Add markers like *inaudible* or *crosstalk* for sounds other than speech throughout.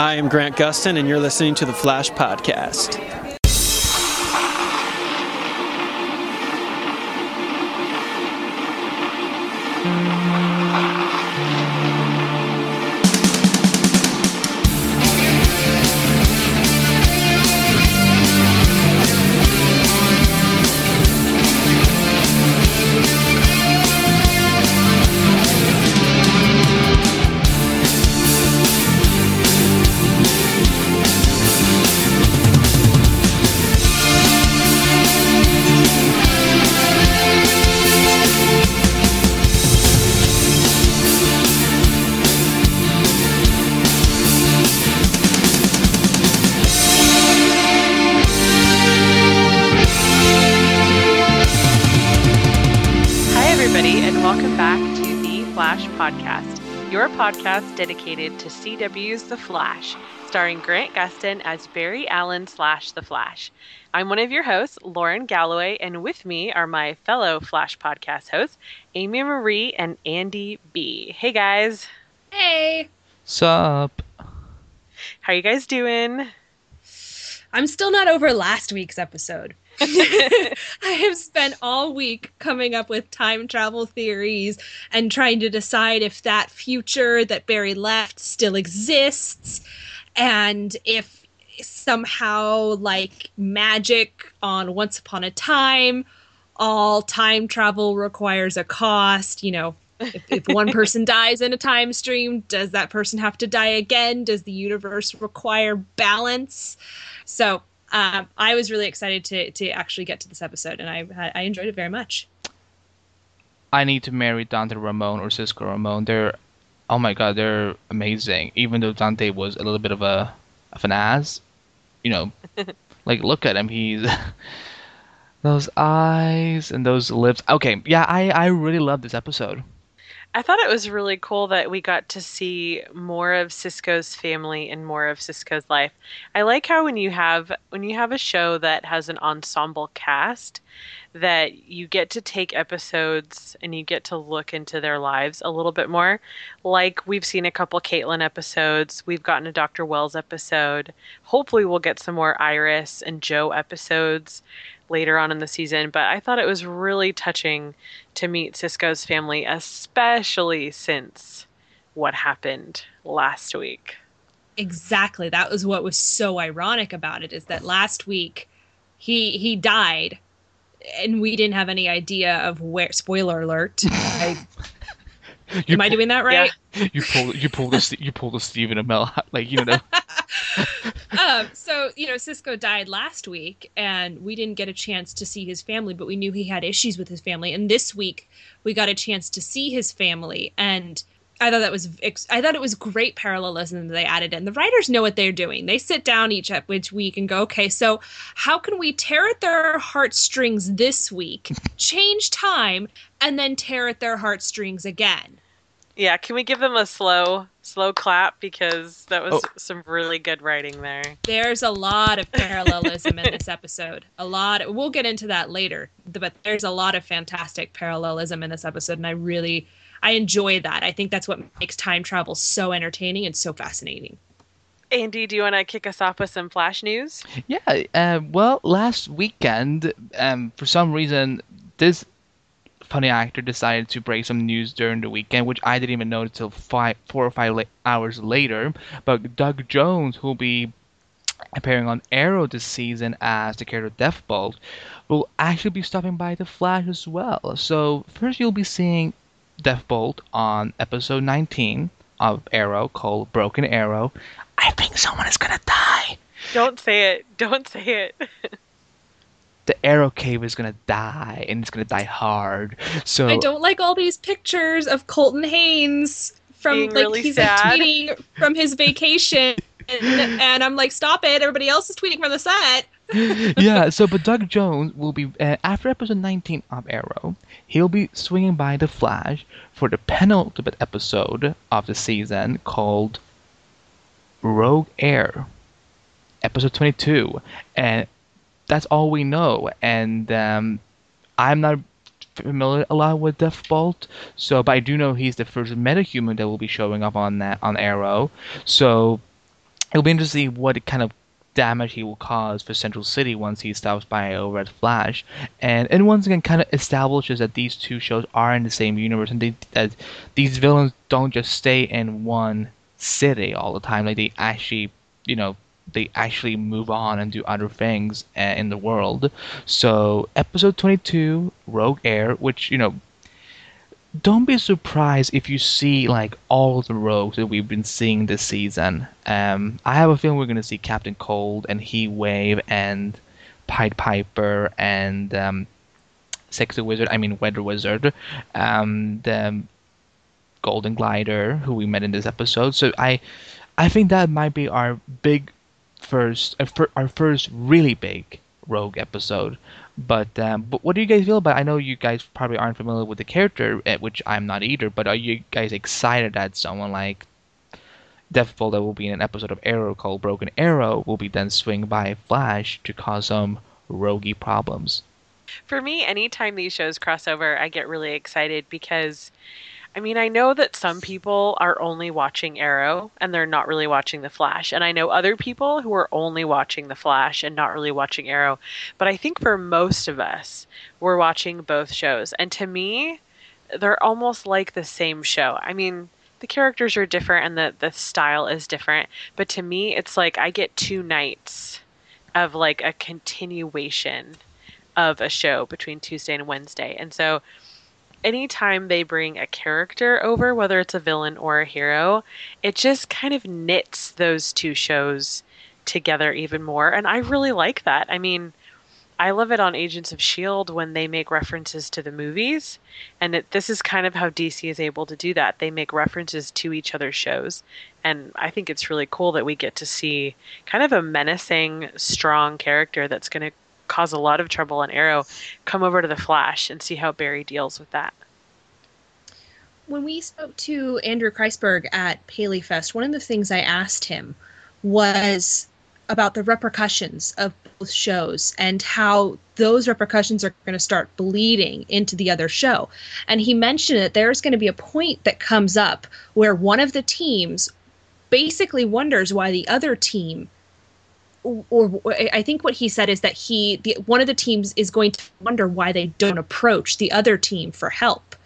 I am Grant Gustin, and you're listening to the Flash Podcast. Hi, Podcast, dedicated to CW's The Flash, starring Grant Gustin as Barry Allen slash The Flash. I'm one of your hosts, Lauren Galloway, and with me are my fellow Flash Podcast hosts, Amy Marie and Andy B. Hey, guys. Hey, Sup? How you guys doing? I'm still not over last week's episode. *laughs* I have spent all week coming up with time travel theories and trying to decide if that future that Barry left still exists and if somehow, like magic on Once Upon a Time, all time travel requires a cost. You know, if, if one *laughs* person dies in a time stream, does that person have to die again? Does the universe require balance? So um, I was really excited to to actually get to this episode, and I I enjoyed it very much. I need to marry Dante Ramon or Cisco Ramon. They're, oh my god, they're amazing. Even though Dante was a little bit of a of an ass, you know, *laughs* like look at him. He's *laughs* those eyes and those lips. Okay, yeah, I I really love this episode. I thought it was really cool that we got to see more of Cisco's family and more of Cisco's life. I like how when you have when you have a show that has an ensemble cast that you get to take episodes and you get to look into their lives a little bit more. Like we've seen a couple Caitlin episodes, we've gotten a Dr. Wells episode. Hopefully we'll get some more Iris and Joe episodes later on in the season, but I thought it was really touching to meet Cisco's family, especially since what happened last week. Exactly. That was what was so ironic about it is that last week he he died and we didn't have any idea of where spoiler alert. *laughs* I, You am I doing that right? You pulled you pulled a you pulled a Stephen Amell like you know. *laughs* um, so you know, Cisco died last week, and we didn't get a chance to see his family, but we knew he had issues with his family. And this week, we got a chance to see his family, and I thought that was I thought it was great parallelism that they added in. The writers know what they're doing. They sit down each each week and go, okay, so how can we tear at their heartstrings this week, change time, and then tear at their heartstrings again? Yeah, can we give them a slow slow clap because that was Oh. some really good writing there. There's a lot of parallelism in this *laughs* episode. A lot. We'll get into that later, but there's a lot of fantastic parallelism in this episode, and I really, I enjoy that. I think that's what makes time travel so entertaining and so fascinating. Andy, do you want to kick us off with some flash news? Yeah, uh, well, last weekend, um, for some reason, this funny actor decided to break some news during the weekend, which I didn't even know until five, four or five la- hours later. But Doug Jones, who'll be appearing on Arrow this season as the character Deathbolt, will actually be stopping by The Flash as well. So first, you'll be seeing Deathbolt on episode 19 of Arrow called Broken Arrow. I think someone is gonna die. Don't say it. Don't say it. *laughs* the arrow cave is gonna die and it's gonna die hard so I don't like all these pictures of Colton Haynes from Being like really he's sad. like tweeting from his vacation, and, and I'm like, stop it! Everybody else is tweeting from the set. *laughs* yeah so but doug jones will be uh, after episode 19 of arrow he'll be swinging by the flash for the penultimate episode of the season called rogue air episode 22 and that's all we know and um, i'm not familiar a lot with Deathbolt, so but I do know he's the first metahuman that will be showing up on that on Arrow. So it'll be interesting what kind of damage he will cause for Central City once he stops by over at Flash, and and once again kind of establishes that these two shows are in the same universe and they, that these villains don't just stay in one city all the time. Like they actually, you know, they actually move on and do other things uh, in the world. So episode 22, Rogue Air, which you know don't be surprised if you see like all the rogues that we've been seeing this season. Um, I have a feeling we're going to see Captain Cold and Heat Wave and Pied Piper and um, Sexy Wizard. I mean Weather Wizard. Um, the Golden Glider, who we met in this episode. So I, I think that might be our big first, uh, our first really big rogue episode. But um, but what do you guys feel about? I know you guys probably aren't familiar with the character, eh, which I'm not either. But are you guys excited that someone like Deathbolt that will be in an episode of Arrow called Broken Arrow will be then swing by Flash to cause some roguey problems? For me, anytime these shows cross over, I get really excited because I mean, I know that some people are only watching Arrow and they're not really watching The Flash. And I know other people who are only watching The Flash and not really watching Arrow. But I think for most of us, we're watching both shows. And to me, they're almost like the same show. I mean, the characters are different and the, the style is different. But to me, it's like I get two nights of like a continuation of a show between Tuesday and Wednesday. And so anytime they bring a character over, whether it's a villain or a hero, it just kind of knits those two shows together even more. And I really like that. I mean, I love it on Agents of S.H.I.E.L.D. when they make references to the movies. And it, this is kind of how DC is able to do that. They make references to each other's shows. And I think it's really cool that we get to see kind of a menacing, strong character that's going to cause a lot of trouble on Arrow, come over to the Flash and see how Barry deals with that. When we spoke to Andrew Kreisberg at Paley Fest, one of the things I asked him was about the repercussions of both shows and how those repercussions are going to start bleeding into the other show. And he mentioned that there's going to be a point that comes up where one of the teams basically wonders why the other team or, I think what he said is that he the, one of the teams is going to wonder why they don't approach the other team for help.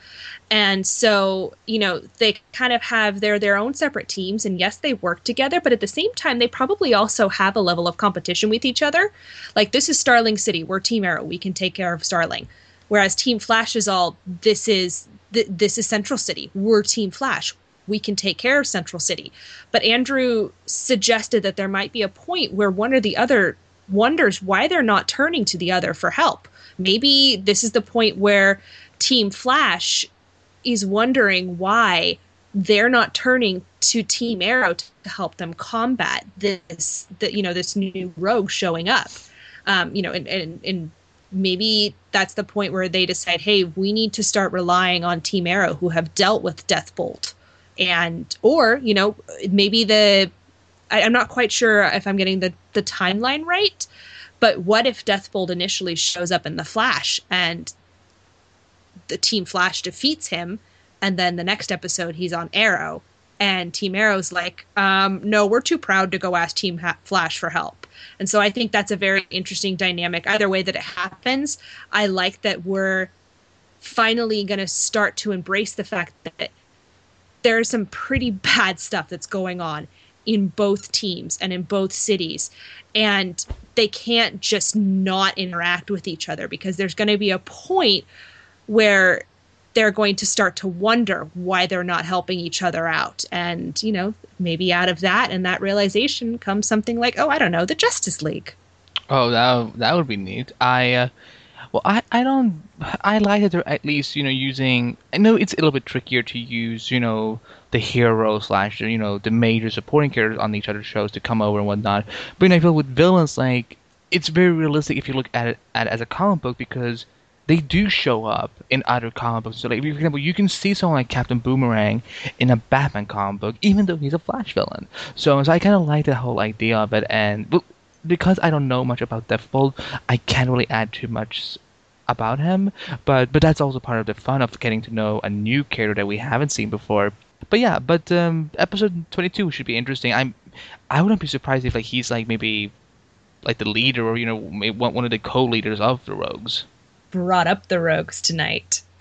And so, you know, they kind of have their their own separate teams and yes, they work together, but at the same time they probably also have a level of competition with each other. Like this is Starling City, we're Team Arrow, we can take care of Starling. Whereas Team Flash is all this is th- this is Central City. We're Team Flash we can take care of Central City. But Andrew suggested that there might be a point where one or the other wonders why they're not turning to the other for help. Maybe this is the point where Team Flash is wondering why they're not turning to Team Arrow to help them combat this, the, you know, this new rogue showing up. Um, you know, and, and, and maybe that's the point where they decide, hey, we need to start relying on Team Arrow, who have dealt with Deathbolt and or you know maybe the I, am not quite sure if I'm getting the the timeline right, but what if Deathbolt initially shows up in the Flash and the Team Flash defeats him, and then the next episode he's on Arrow, and Team Arrow's like, um, no, we're too proud to go ask Team ha- Flash for help. And so I think that's a very interesting dynamic. Either way that it happens, I like that we're finally going to start to embrace the fact that there's some pretty *laughs* bad stuff that's going on in both teams and in both cities. And they can't just not interact with each other because there's going to be a point where they're going to start to wonder why they're not helping each other out. And, you know, maybe out of that and that realization comes something like, oh, I don't know, the Justice League. Oh, that, that would be neat. I, uh, well, I, I don't. I like that they're at least you know using. I know it's a little bit trickier to use you know the hero slash you know the major supporting characters on each other's shows to come over and whatnot. But you know, I feel with villains like it's very realistic if you look at it, at as a comic book because they do show up in other comic books. So, like, for example, you can see someone like Captain Boomerang in a Batman comic book, even though he's a Flash villain. So, so I kind of like the whole idea of it. And because I don't know much about Deathbolt, I can't really add too much about him. But but that's also part of the fun of getting to know a new character that we haven't seen before. But yeah, but um, episode 22 should be interesting. I'm I wouldn't be surprised if like he's like maybe like the leader or you know one one of the co-leaders of the Rogues. Brought up the rogues tonight. *laughs* *laughs*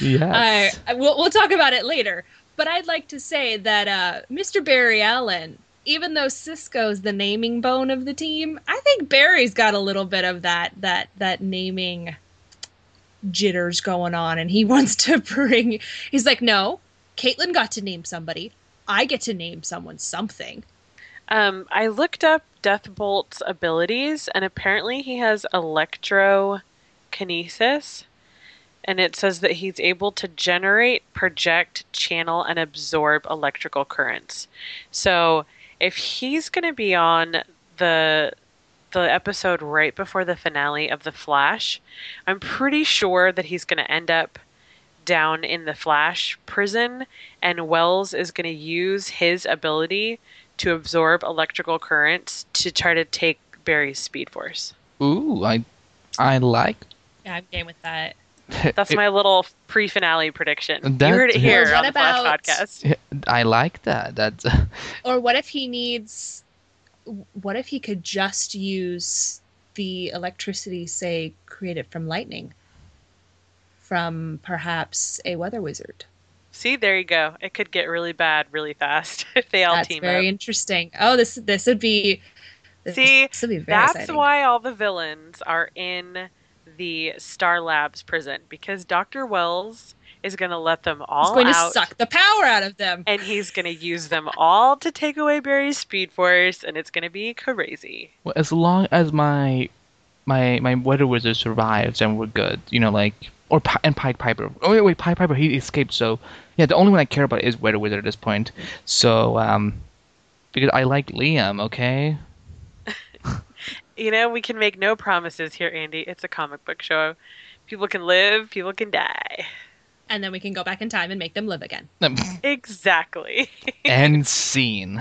Yes. We'll, we'll talk about it later. But I'd like to say that uh, Mr. Barry Allen, even though Cisco's the naming bone of the team, I think Barry's got a little bit of that that that naming jitters going on, and he *laughs* wants to bring. He's like, no, Caitlin got to name somebody. I get to name someone something. Um, I looked up Deathbolt's abilities, and apparently he has electrokinesis. And it says that he's able to generate, project, channel, and absorb electrical currents. So if he's going to be on the the episode right before the finale of The Flash, I'm pretty sure that he's going to end up down in the Flash prison, and Wells is going to use his ability to absorb electrical currents to try to take Barry's Speed Force. Ooh, I I like. Yeah, I'm game with that. *laughs* That's my little pre-finale prediction. That- you heard it here Well, on what the Flash podcast. I like that. That's *laughs* Or what if he needs? What if he could just use the electricity, say, created from lightning, from perhaps a weather wizard? See, there you go. It could get really bad really fast *laughs* if they all That's team very up. interesting. Oh, this this would be. This, See, this would be very That's exciting. why all the villains are in the Star Labs prison because Dr. Wells is going to let them all He's going out. to suck the power out of them. and he's going to use them all to take away Barry's speed force, and it's going to be crazy. well, as long as my my my weather wizard survives and we're good. You know, like or and Pied Piper. Oh wait, wait, Pied Piper he escaped. So yeah, the only one I care about is weather wizard at this point. So um, because I like Liam. Okay. You know, we can make no promises here, Andy. It's a comic book show. People can live, people can die. And then we can go back in time and make them live again. *laughs* Exactly. *laughs* and scene.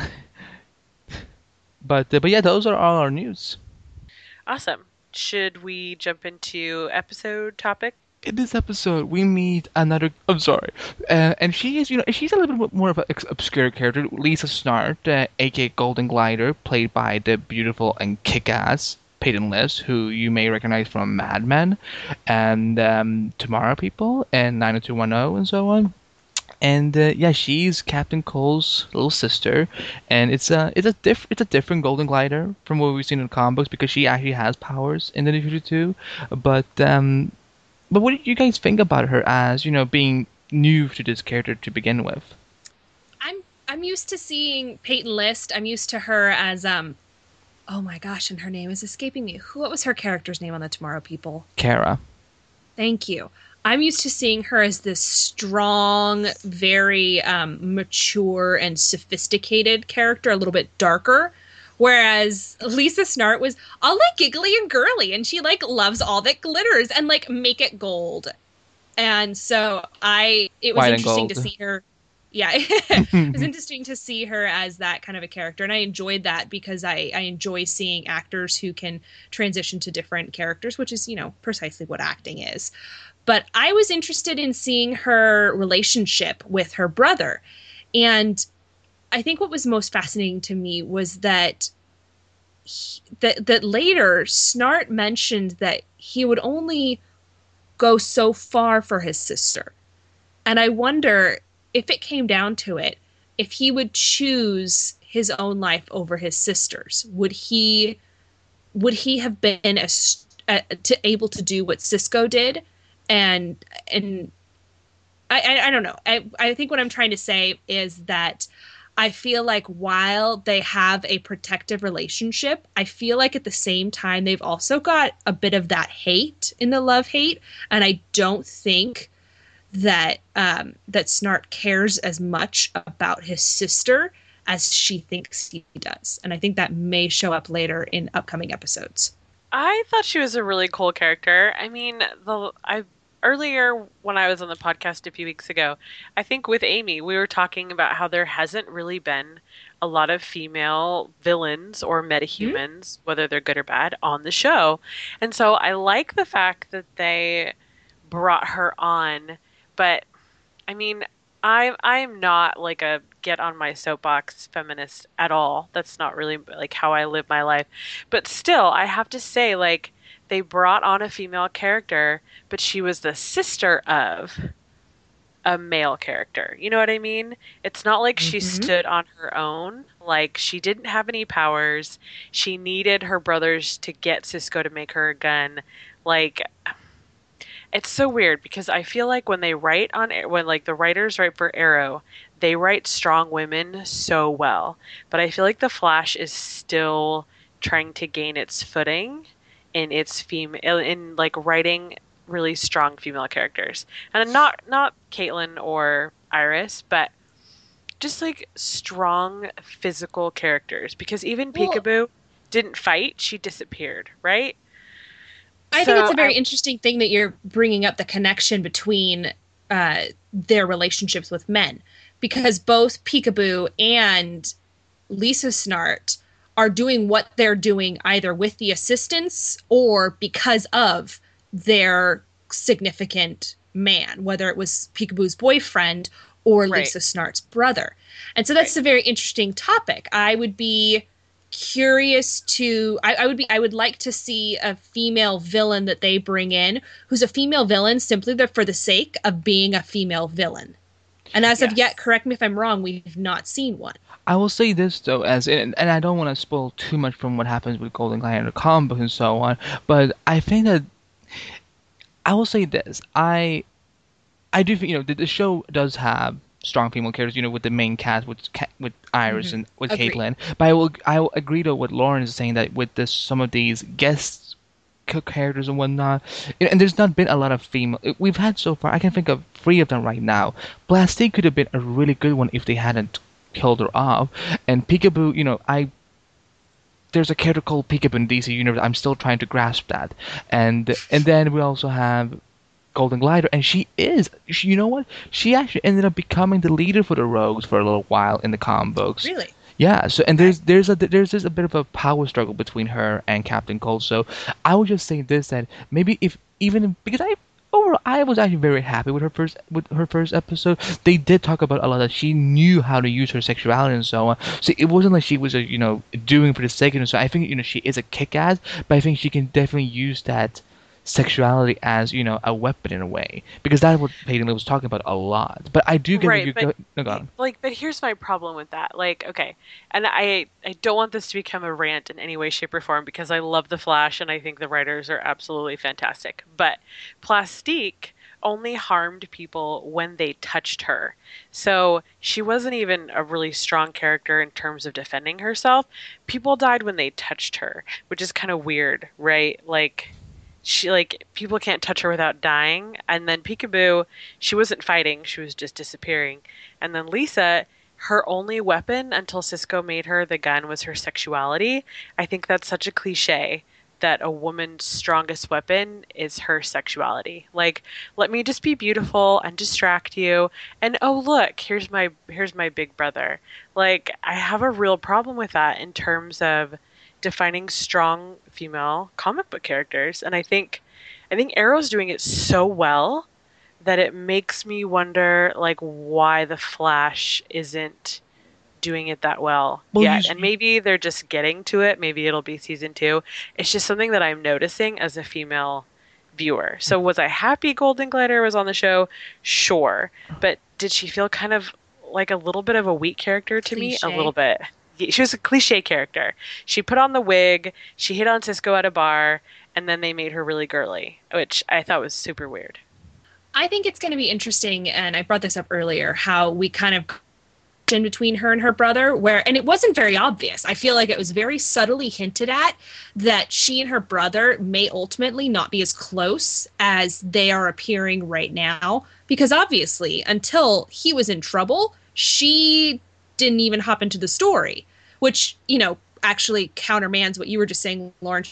But uh, but yeah, those are all our news. awesome. Should we jump into episode topic? In this episode, we meet another. I'm sorry, uh, and she is, you know, she's a little bit more of an obscure character, Lisa Snart, uh, aka Golden Glider, played by the beautiful and kick-ass Peyton List, who you may recognize from Mad Men and um, Tomorrow People and 90210 and so on. And uh, yeah, she's Captain Cold's little sister, and it's a it's a diff it's a different Golden Glider from what we've seen in the comic books because she actually has powers in the New 52. But um, but what did you guys think about her as, you know, being new to this character to begin with? I'm I'm used to seeing Peyton List. I'm used to her as um oh my gosh, and her name is escaping me. Who what was her character's name on the Tomorrow People? Kara. Thank you. I'm used to seeing her as this strong, very um, mature and sophisticated character, a little bit darker. Whereas Lisa Snart was all like giggly and girly, and she like loves all that glitters and like make it gold. And so I, it was White interesting to see her. Yeah, *laughs* it was *laughs* interesting to see her as that kind of a character, and I enjoyed that because I I enjoy seeing actors who can transition to different characters, which is you know precisely what acting is. But I was interested in seeing her relationship with her brother, and I think what was most fascinating to me was that he, that that later Snart mentioned that he would only go so far for his sister, and I wonder if it came down to it, if he would choose his own life over his sister's, would he would he have been as uh, to able to do what Cisco did, and and I, I I don't know. I I think what I'm trying to say is that I feel like while they have a protective relationship, I feel like at the same time they've also got a bit of that hate in the love hate, and I don't think that um, that Snart cares as much about his sister as she thinks he does, and I think that may show up later in upcoming episodes. I thought she was a really cool character. I mean, the I earlier when I was on the podcast a few weeks ago, I think with Amy, we were talking about how there hasn't really been a lot of female villains or metahumans, hmm? whether they're good or bad, on the show. And so I like the fact that they brought her on, but I mean, I I am not like a get on my soapbox feminist at all. That's not really like how I live my life. But still, I have to say like they brought on a female character, but she was the sister of a male character. You know what I mean? It's not like she Mhm. stood on her own. Like she didn't have any powers. She needed her brothers to get Cisco to make her a gun. Like it's so weird because I feel like when they write on when like the writers write for Arrow, they write strong women so well. But I feel like the Flash is still trying to gain its footing in its female in like writing really strong female characters. And not not Caitlin or Iris, but just like strong physical characters because even Well- Peekaboo didn't fight, she disappeared, right? I think it's a very I- interesting thing that you're bringing up the connection between uh, their relationships with men, because both Peekaboo and Lisa Snart are doing what they're doing either with the assistance or because of their significant man, whether it was Peekaboo's boyfriend or Right. Lisa Snart's brother. And so that's a very interesting topic. I would be curious to I, I would be I would like to see a female villain that they bring in who's a female villain simply for the sake of being a female villain. And as of yet, correct me if I'm wrong, we've not seen one. I will say this though, as and, and I don't want to spoil too much from what happens with Golden Glider comic book and so on, but I think that I will say this: I I do think you know the, the show does have strong female characters, you know, with the main cast with with Iris Mhm. and with Agreed. Caitlin. But I will I will agree to what Lauren is saying that with this some of these guest characters and whatnot, and there's not been a lot of female. Uh, we've had so far. I can think of three of them right now. Plastique could have been a really good one if they hadn't killed her off. And Peekaboo, you know, I there's a character called Peekaboo in DC Universe. I'm still trying to grasp that. And and then we also have Golden Glider, and she is. She, you know what? She actually ended up becoming the leader for the Rogues for a little while in the comic books. Really? Yeah, so and there's there's a there's just a bit of a power struggle between her and Captain Cold. So I would just say this that maybe if even because I overall I was actually very happy with her first with her first episode. They did talk about a lot that she knew how to use her sexuality and so on. So it wasn't like she was a you know doing for the sake of it. So I think you know she is a kick ass, but I think she can definitely use that sexuality as you know a weapon in a way because that's what Peyton was talking about a lot. But I do get Right, you but- go, no, go on. like but here's my problem with that. Like okay and i i don't want this to become a rant in any way shape or form because i love the flash and i think the writers are absolutely fantastic. But plastique only harmed people when they touched her. So she wasn't even a really strong character in terms of defending herself. People died when they touched her which is kind of weird right? Like she like people can't touch her without dying and then peekaboo she wasn't fighting she was just disappearing and then Lisa, her only weapon until Cisco made her the gun was her sexuality. I think that's such a cliche that a woman's strongest weapon is her sexuality. Like, let me just be beautiful and distract you. And oh look, here's my here's my big brother. Like, I have a real problem with that in terms of defining strong female comic book characters. And I think I think Arrow's doing it so well that it makes me wonder like why the Flash isn't doing it that well, Well, yet. and maybe they're just getting to it. Maybe it'll be season two. It's just something that I'm noticing as a female viewer. So was I happy Golden Glider was on the show? Sure. But did she feel kind of like a little bit of a weak character to me? A little bit. She was a cliche character. She put on the wig, she hit on Cisco at a bar, and then they made her really girly, which I thought was super weird. I think it's going to be interesting, and I brought this up earlier, how we kind of in between her and her brother where and it wasn't very obvious i feel like it was very subtly hinted at that she and her brother may ultimately not be as close as they are appearing right now because obviously until he was in trouble she didn't even hop into the story which you know actually countermands what you were just saying lauren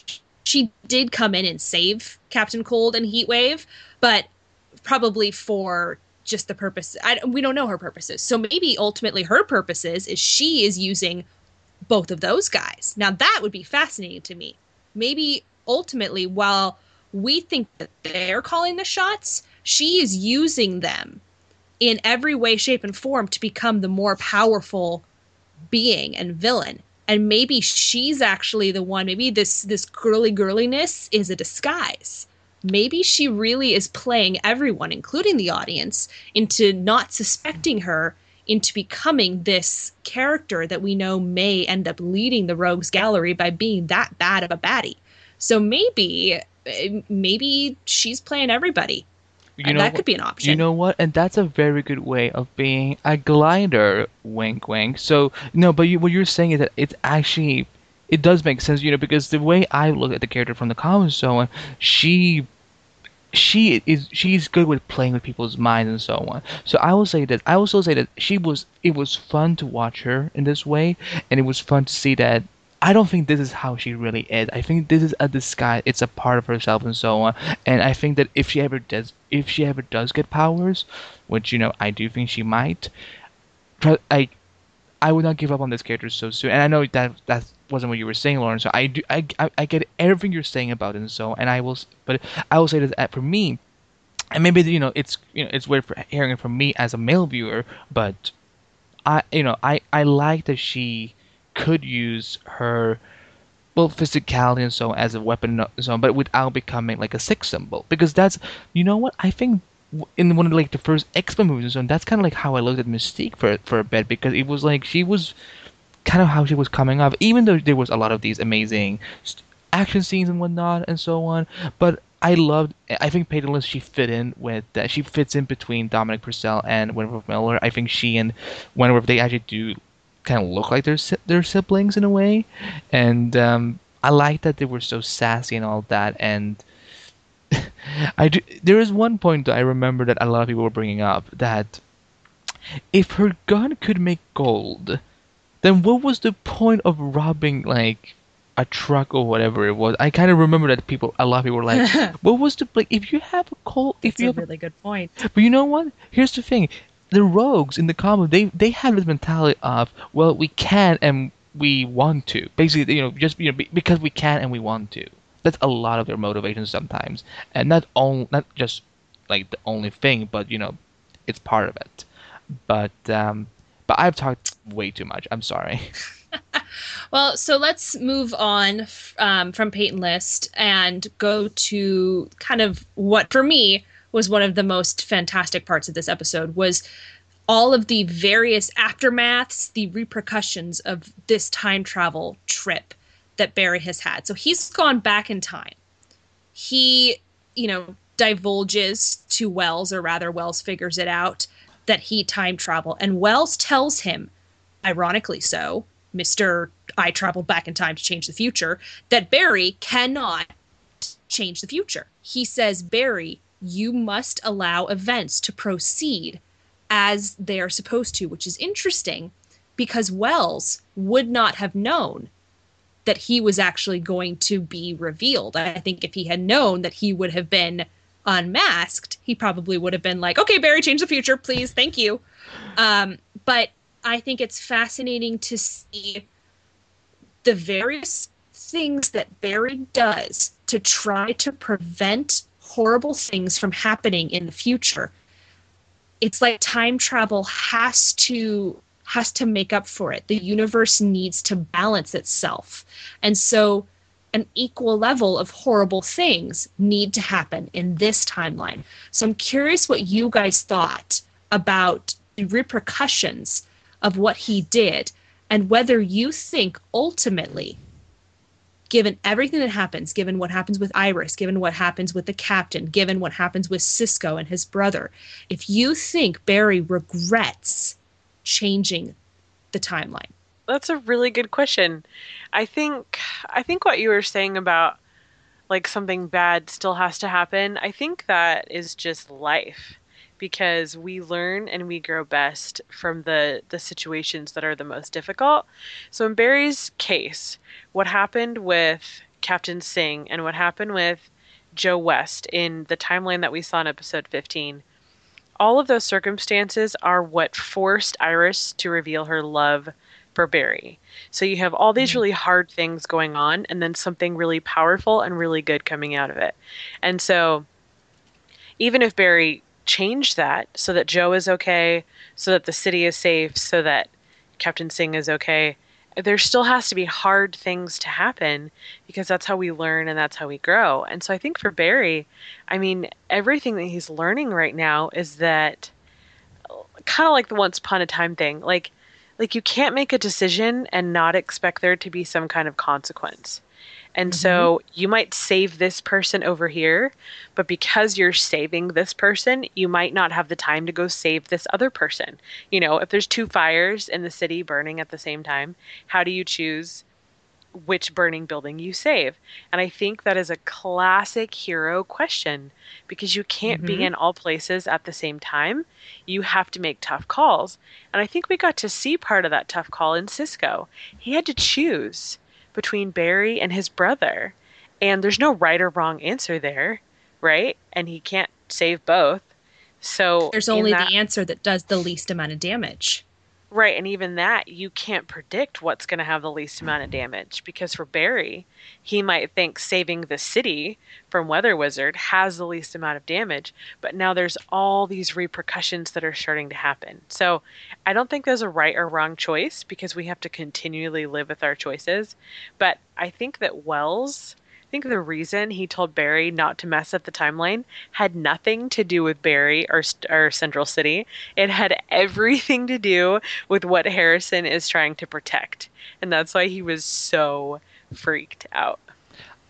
she did come in and save captain cold and heatwave but probably for just the purpose I, we don't know her purposes. So maybe ultimately her purposes is she is using both of those guys. Now that would be fascinating to me. Maybe ultimately while we think that they're calling the shots she is using them in every way, shape, and form to become the more powerful being and villain. And maybe she's actually the one, maybe this this girly girliness is a disguise. Maybe she really is playing everyone, including the audience, into not suspecting her into becoming this character that we know may end up leading the rogues gallery by being that bad of a baddie. So maybe eh, maybe she's playing everybody. You and know, that could be an option. You know what? And that's a very good way of being a glider. Wink, wink. So no, but you, what you're saying is that it's actually it does make sense, you know, because the way I look at the character from the comics, so on, she she is she's good with playing with people's minds and so on. So I will say that I also say that she was it was fun to watch her in this way, and it was fun to see that I don't think this is how she really is. I think this is a disguise. It's a part of herself and so on. And I think that if she ever does, if she ever does get powers, which you know I do think she might, I, I would not give up on this character so soon. And I know that that wasn't what you were saying, Lauren. So I do, I, I, I get everything you're saying about it and so. And I will, but I will say that uh, for me, and maybe you know it's you know it's weird for hearing it from me as a male viewer, but I you know I I like that she could use her well physicality and so as a weapon so but without becoming like a sex symbol because that's you know what I think in one of like the first X Men movies and so on, that's kind of like how I looked at Mystique for for a bit because it was like she was kind of how she was coming up even though there was a lot of these amazing action scenes and whatnot and so on but I loved. I think Peyton she fit in with that. She fits in between Dominic Purcell and Wentworth Miller. I think she and Wentworth they actually do kind of look like they're their siblings in a way, and um, I like that they were so sassy and all that. And *laughs* I do, there is one point that I remember that a lot of people were bringing up that if her gun could make gold, then what was the point of robbing like a truck or whatever it was? I kind of remember that people, a lot of people were like, *laughs* "What was the like? If you have a gold, if you a have really good point." But you know what? Here's the thing: the rogues in the comic they they have this mentality of well we can and we want to. Basically you know just you know because we can and we want to. That's a lot of their motivation sometimes. And not only not just like the only thing but you know it's part of it. But um but i've talked way too much. I'm sorry. *laughs* Well so let's move on um, from peyton list and go to kind of what for me was one of the most fantastic parts of this episode was all of the various aftermaths, the repercussions of this time travel trip that Barry has had. So he's gone back in time. He, you know, divulges to Wells, or rather, Wells figures it out that he time travel, and Wells tells him, ironically so, Mister, I traveled back in time to change the future, that Barry cannot change the future. He says, Barry, you must allow events to proceed as they are supposed to, which is interesting because Wells would not have known that he was actually going to be revealed. I think if he had known that he would have been unmasked, he probably would have been like, okay, Barry, change the future, please, thank you. Um, but I think it's fascinating to see the various things that Barry does to try to prevent horrible things from happening in the future. It's like time travel has to has to make up for it. The universe needs to balance itself. And so an equal level of horrible things need to happen in this timeline. So i'm curious what you guys thought about the repercussions of what he did and whether you think ultimately given everything that happens, given what happens with Iris, given what happens with the captain, given what happens with Cisco and his brother, if you think Barry regrets changing the timeline? That's a really good question. I think I think what you were saying about like something bad still has to happen, I think that is just life because we learn and we grow best from the the situations that are the most difficult. So in Barry's case, what happened with Captain Singh and what happened with Joe West in the timeline that we saw in episode 15, all of those circumstances are what forced Iris to reveal her love for Barry. So you have all these mm-hmm. really hard things going on and then something really powerful and really good coming out of it. And so even if Barry change that so that Joe is okay, so that the city is safe, so that Captain Singh is okay, there still has to be hard things to happen because that's how we learn and that's how we grow. And so I think for Barry, I mean, everything that he's learning right now is that kind of like the once upon a time thing. Like like you can't make a decision and not expect there to be some kind of consequence. And mm-hmm. so you might save this person over here, but because you're saving this person, you might not have the time to go save this other person. You know, if there's two fires in the city burning at the same time, how do you choose which burning building you save? And I think that is a classic hero question because you can't mm-hmm. be in all places at the same time. You have to make tough calls. And I think we got to see part of that tough call in Cisco. He had to choose between Barry and his brother. And there's no right or wrong answer there, right? And he can't save both. So there's only that, the answer that does the least amount of damage. Right, and even that you can't predict what's going to have the least amount of damage because for Barry, he might think saving the city from Weather Wizard has the least amount of damage, but now there's all these repercussions that are starting to happen. So, I don't think there's a right or wrong choice because we have to continually live with our choices, but I think that Wells think the reason he told Barry not to mess up the timeline had nothing to do with Barry or, or Central City. It had *laughs* everything to do with what Harrison is trying to protect. And that's why he was so freaked out.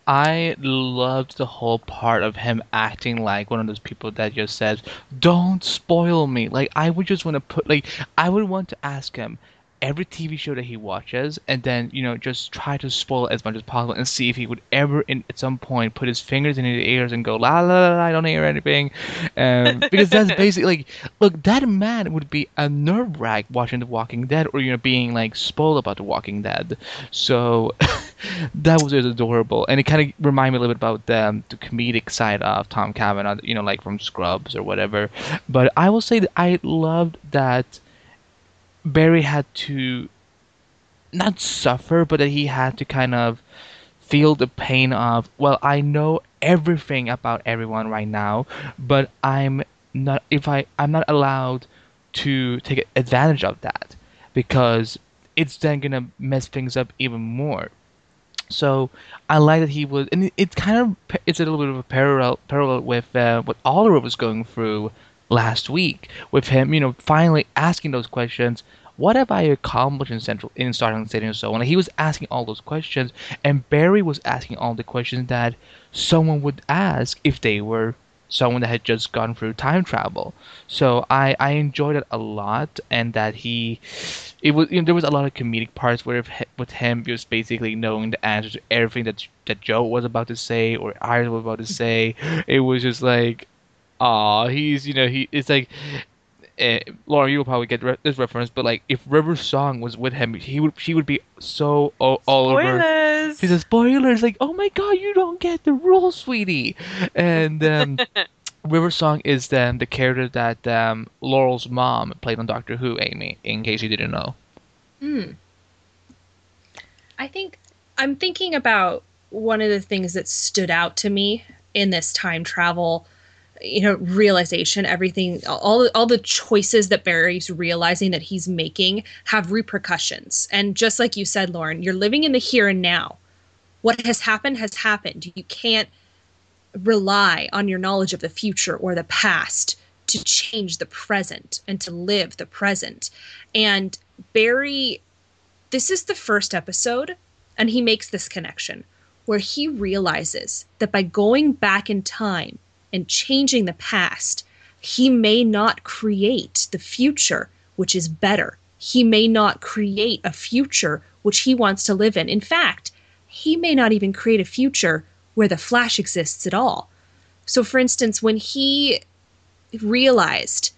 I loved the whole part of him acting like one of those people that just says, "Don't spoil me." Like I would just want to put like I would want to ask him, every TV show that he watches, and then you know just try to spoil as much as possible, and see if he would ever, in, at some point, put his fingers in his ears and go la la la, la I don't hear anything, um, *laughs* because that's basically like, look, that man would be a nerve wrack watching The Walking Dead, or you know being like spoiled about The Walking Dead. So *laughs* that was just adorable, and it kind of reminded me a little bit about the, the comedic side of Tom Cavanagh, you know, like from Scrubs or whatever. But I will say that I loved that Barry had to not suffer, but that he had to kind of feel the pain of, well, I know everything about everyone right now, but I'm not if I I'm not allowed to take advantage of that because it's then gonna mess things up even more. So I like that he was, and it, it kind of it's a little bit of a parallel parallel with uh, what Oliver was going through last week with him, you know, finally asking those questions. What have I accomplished in Central in Starling City and so on? And he was asking all those questions, and Barry was asking all the questions that someone would ask if they were someone that had just gone through time travel. So I I enjoyed it a lot, and that he it was you know, there was a lot of comedic parts where with him just basically knowing the answer to everything that that Joe was about to say or Iris was about to say. It was just like ah, he's you know he it's like. Uh, Laura, you will probably get re- this reference, but like if River Song was with him, he would she would be so all, all over. He says spoilers, like oh my god, you don't get the rules, sweetie, and um, *laughs* River Song is then the character that um, Laurel's mom played on Doctor Who, Amy. In case you didn't know. Hmm. I think I'm thinking about one of the things that stood out to me in this time travel you know realization everything all all the choices that Barry's realizing that he's making have repercussions. And just like you said Lauren you're living in the here and now. What has happened has happened. You can't rely on your knowledge of the future or the past to change the present and to live the present. And Barry this is the first episode and he makes this connection where he realizes that by going back in time and changing the past, he may not create the future which is better. He may not create a future which he wants to live in. In fact, he may not even create a future where the Flash exists at all. So, for instance, when he realized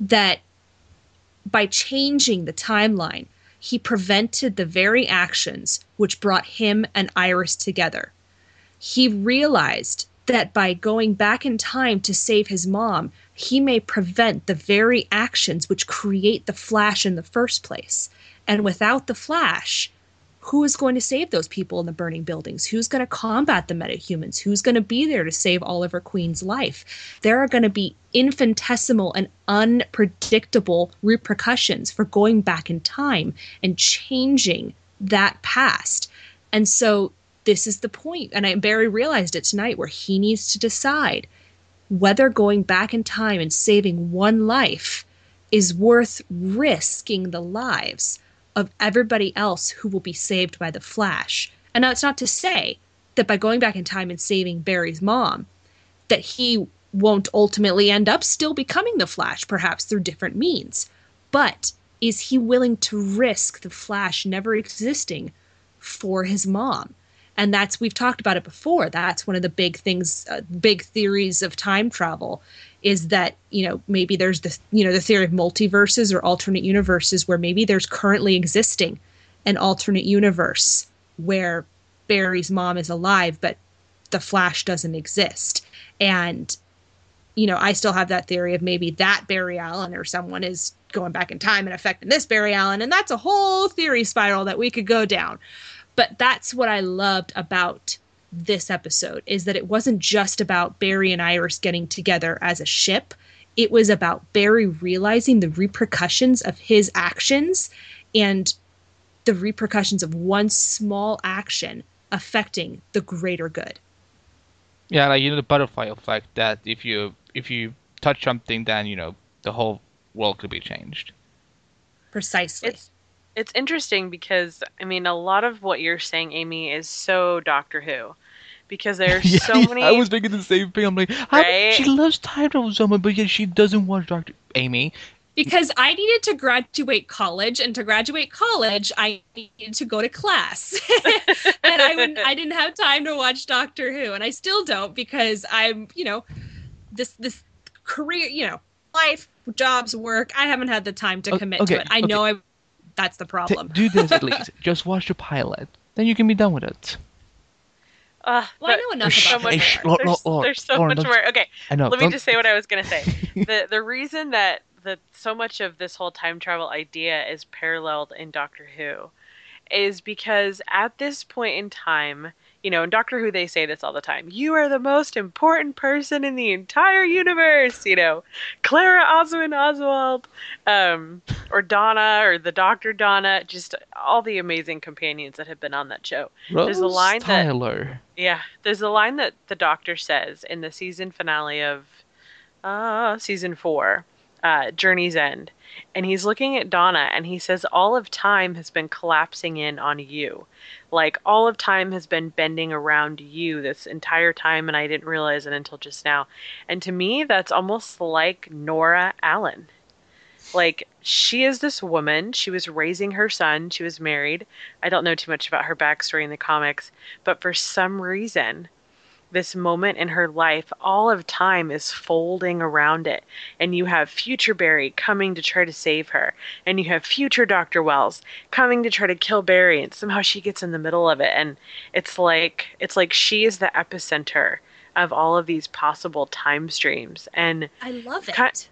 that by changing the timeline, he prevented the very actions which brought him and Iris together. He realized that by going back in time to save his mom, he may prevent the very actions which create the Flash in the first place. And without the Flash, who is going to save those people in the burning buildings? Who's going to combat the metahumans? Who's going to be there to save Oliver Queen's life? There are going to be infinitesimal and unpredictable repercussions for going back in time and changing that past. And so this is the point. And I, Barry realized it tonight where he needs to decide whether going back in time and saving one life is worth risking the lives of everybody else who will be saved by the Flash. And now it's not to say that by going back in time and saving Barry's mom, that he won't ultimately end up still becoming the Flash, perhaps through different means. But is he willing to risk the Flash never existing for his mom? And that's, we've talked about it before. That's one of the big things, uh, big theories of time travel is that you know maybe there's the you know the theory of multiverses or alternate universes where maybe there's currently existing an alternate universe where Barry's mom is alive but the Flash doesn't exist. And you know I still have that theory of maybe that Barry Allen or someone is going back in time and affecting this Barry Allen. And that's a whole theory spiral that we could go down but that's what I loved about this episode is that it wasn't just about Barry and Iris getting together as a ship. It was about Barry realizing the repercussions of his actions and the repercussions of one small action affecting the greater good. Yeah, like you know the butterfly effect that if you if you touch something then, you know, the whole world could be changed. Precisely. It's it's interesting because I mean a lot of what you're saying, Amy, is so Doctor Who because there's *laughs* yeah, so many. I was thinking the same thing. I'm like, Right? she loves time travel so much, but yet she doesn't watch Doctor Amy. because I needed to graduate college, and to graduate college, I needed to go to class, *laughs* and I would I didn't have time to watch Doctor Who, and I still don't because I'm you know this this career you know life jobs work I haven't had the time to commit okay, to it. I okay. know I that's the T- problem. do this at *laughs* least. Just watch the pilot. Then you can be done with it. Uh, well, I but know enough Shh, so about much hey, this. shh, more. Lord, There's, Lord, Lord, there's so Lord, much more. Okay, I know. let me don't- just say what I was gonna say. *laughs* the The reason that that so much of this whole time travel idea is paralleled in Doctor Who is because at this point in time, you know, in Doctor Who they say this all the time. You are the most important person in the entire universe. You know, Clara Oswin Oswald, um, or Donna, or the Doctor Donna, just all the amazing companions that have been on that show. there's a Rose line that- Yeah, there's a line that the doctor says in the season finale of uh, season four, uh, Journey's End. And he's looking at Donna and he says, All of time has been collapsing in on you. Like, all of time has been bending around you this entire time, and I didn't realize it until just now. And to me, that's almost like Nora Allen. Like, she is this woman. She was raising her son. She was married. I don't know too much about her backstory in the comics, but for some reason, this moment in her life, all of time is folding around it. And you have future Barry coming to try to save her. And you have future Dr. Wells coming to try to kill Barry. And somehow she gets in the middle of it. And it's like it's like she is the epicenter of all of these possible time streams. And I love it. Cut-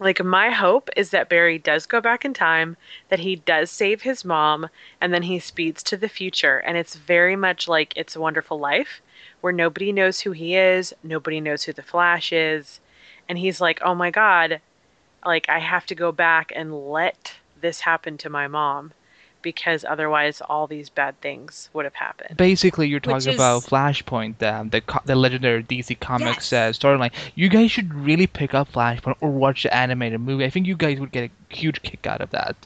like my hope is that Barry does go back in time, that he does save his mom, and then he speeds to the future. And it's very much like It's a Wonderful Life, where nobody knows who he is, nobody knows who the Flash is, and he's like, "Oh my god, like I have to go back and let this happen to my mom." Because otherwise, all these bad things would have happened. Basically, you're talking is- about Flashpoint, um, the co- the legendary DC Comics uh, Yes. storyline. You guys should really pick up Flashpoint or watch the animated movie. I think you guys would get a huge kick out of that.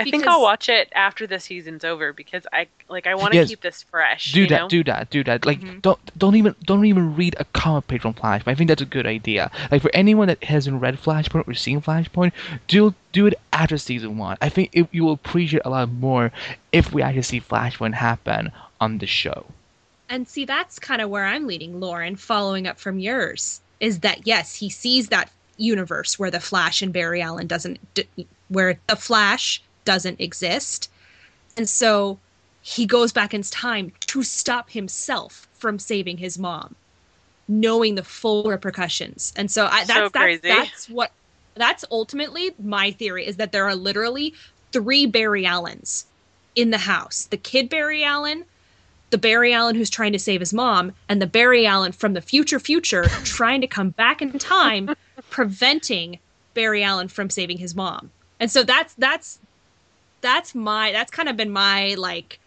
I think I'll watch it after the season's over because I like I want to Yes. keep this fresh. Do you that, know? do that, do that. Like, Mhm. don't don't even don't even read a comic page from Flashpoint. I think that's a good idea. Like for anyone that hasn't read Flashpoint or seen Flashpoint, do do it after season one. I think it, you will appreciate a lot more if we actually see Flashpoint happen on the show. And see, that's kind of where I'm leading Lauren, following up from yours, is that yes, he sees that universe where the Flash and Barry Allen doesn't, d- where the Flash doesn't exist. And so he goes back in time to stop himself from saving his mom, knowing the full repercussions. And so I, So that's, that's, crazy. that's what, that's ultimately my theory is that there are literally three Barry Allens in the house. The kid Barry Allen, the Barry Allen who's trying to save his mom, and the Barry Allen from the future future trying to come back in time, *laughs* preventing Barry Allen from saving his mom. And so that's that's that's my that's kind of been my like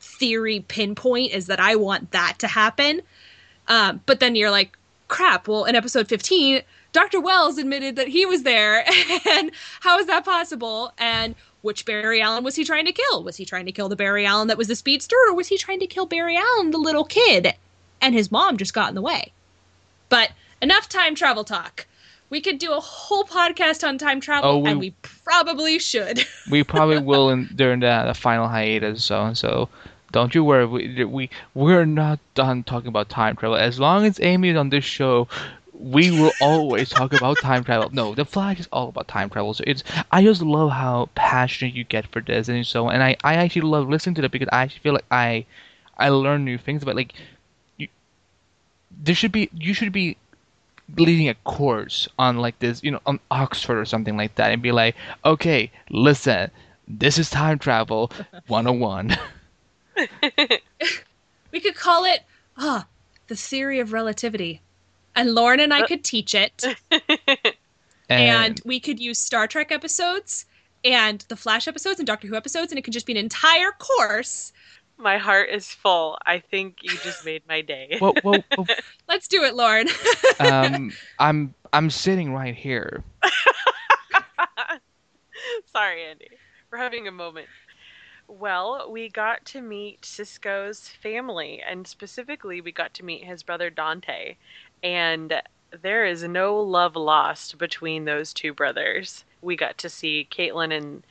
theory pinpoint is that I want that to happen. Um, but then you're like, crap. Well, in episode 15, Dr. Wells admitted that he was there, *laughs* and how is that possible? And which Barry Allen was he trying to kill? Was he trying to kill the Barry Allen that was the speedster, or was he trying to kill Barry Allen, the little kid? And his mom just got in the way. But enough time travel talk. We could do a whole podcast on time travel, Oh, we- and we probably should. *laughs* we probably will in, during the, the final hiatus. So so don't you worry. We, we we're not done talking about time travel. As long as Amy is on this show, we will *laughs* always talk about time travel. No, the Flash is all about time travel. So it's I just love how passionate you get for this and so. And I I actually love listening to it because I actually feel like I I learn new things about like you. There should be you should be leading a course on like this, you know, on Oxford or something like that, and be like, okay, listen, this is time travel *laughs* 101. *laughs* we could call it ah the theory of relativity. And lauren and i could teach it. *laughs* And we could use star trek episodes and the flash episodes and doctor who episodes and it could just be an entire course My heart is full. I think you just made my day. well, well, well, *laughs* let's do it lauren *laughs* um, I'm I'm sitting right here. *laughs* Sorry, Andy. We're having a moment. Well, we got to meet Cisco's family, and specifically, we got to meet his brother Dante. And there is no love lost between those two brothers. We got to see Caitlin and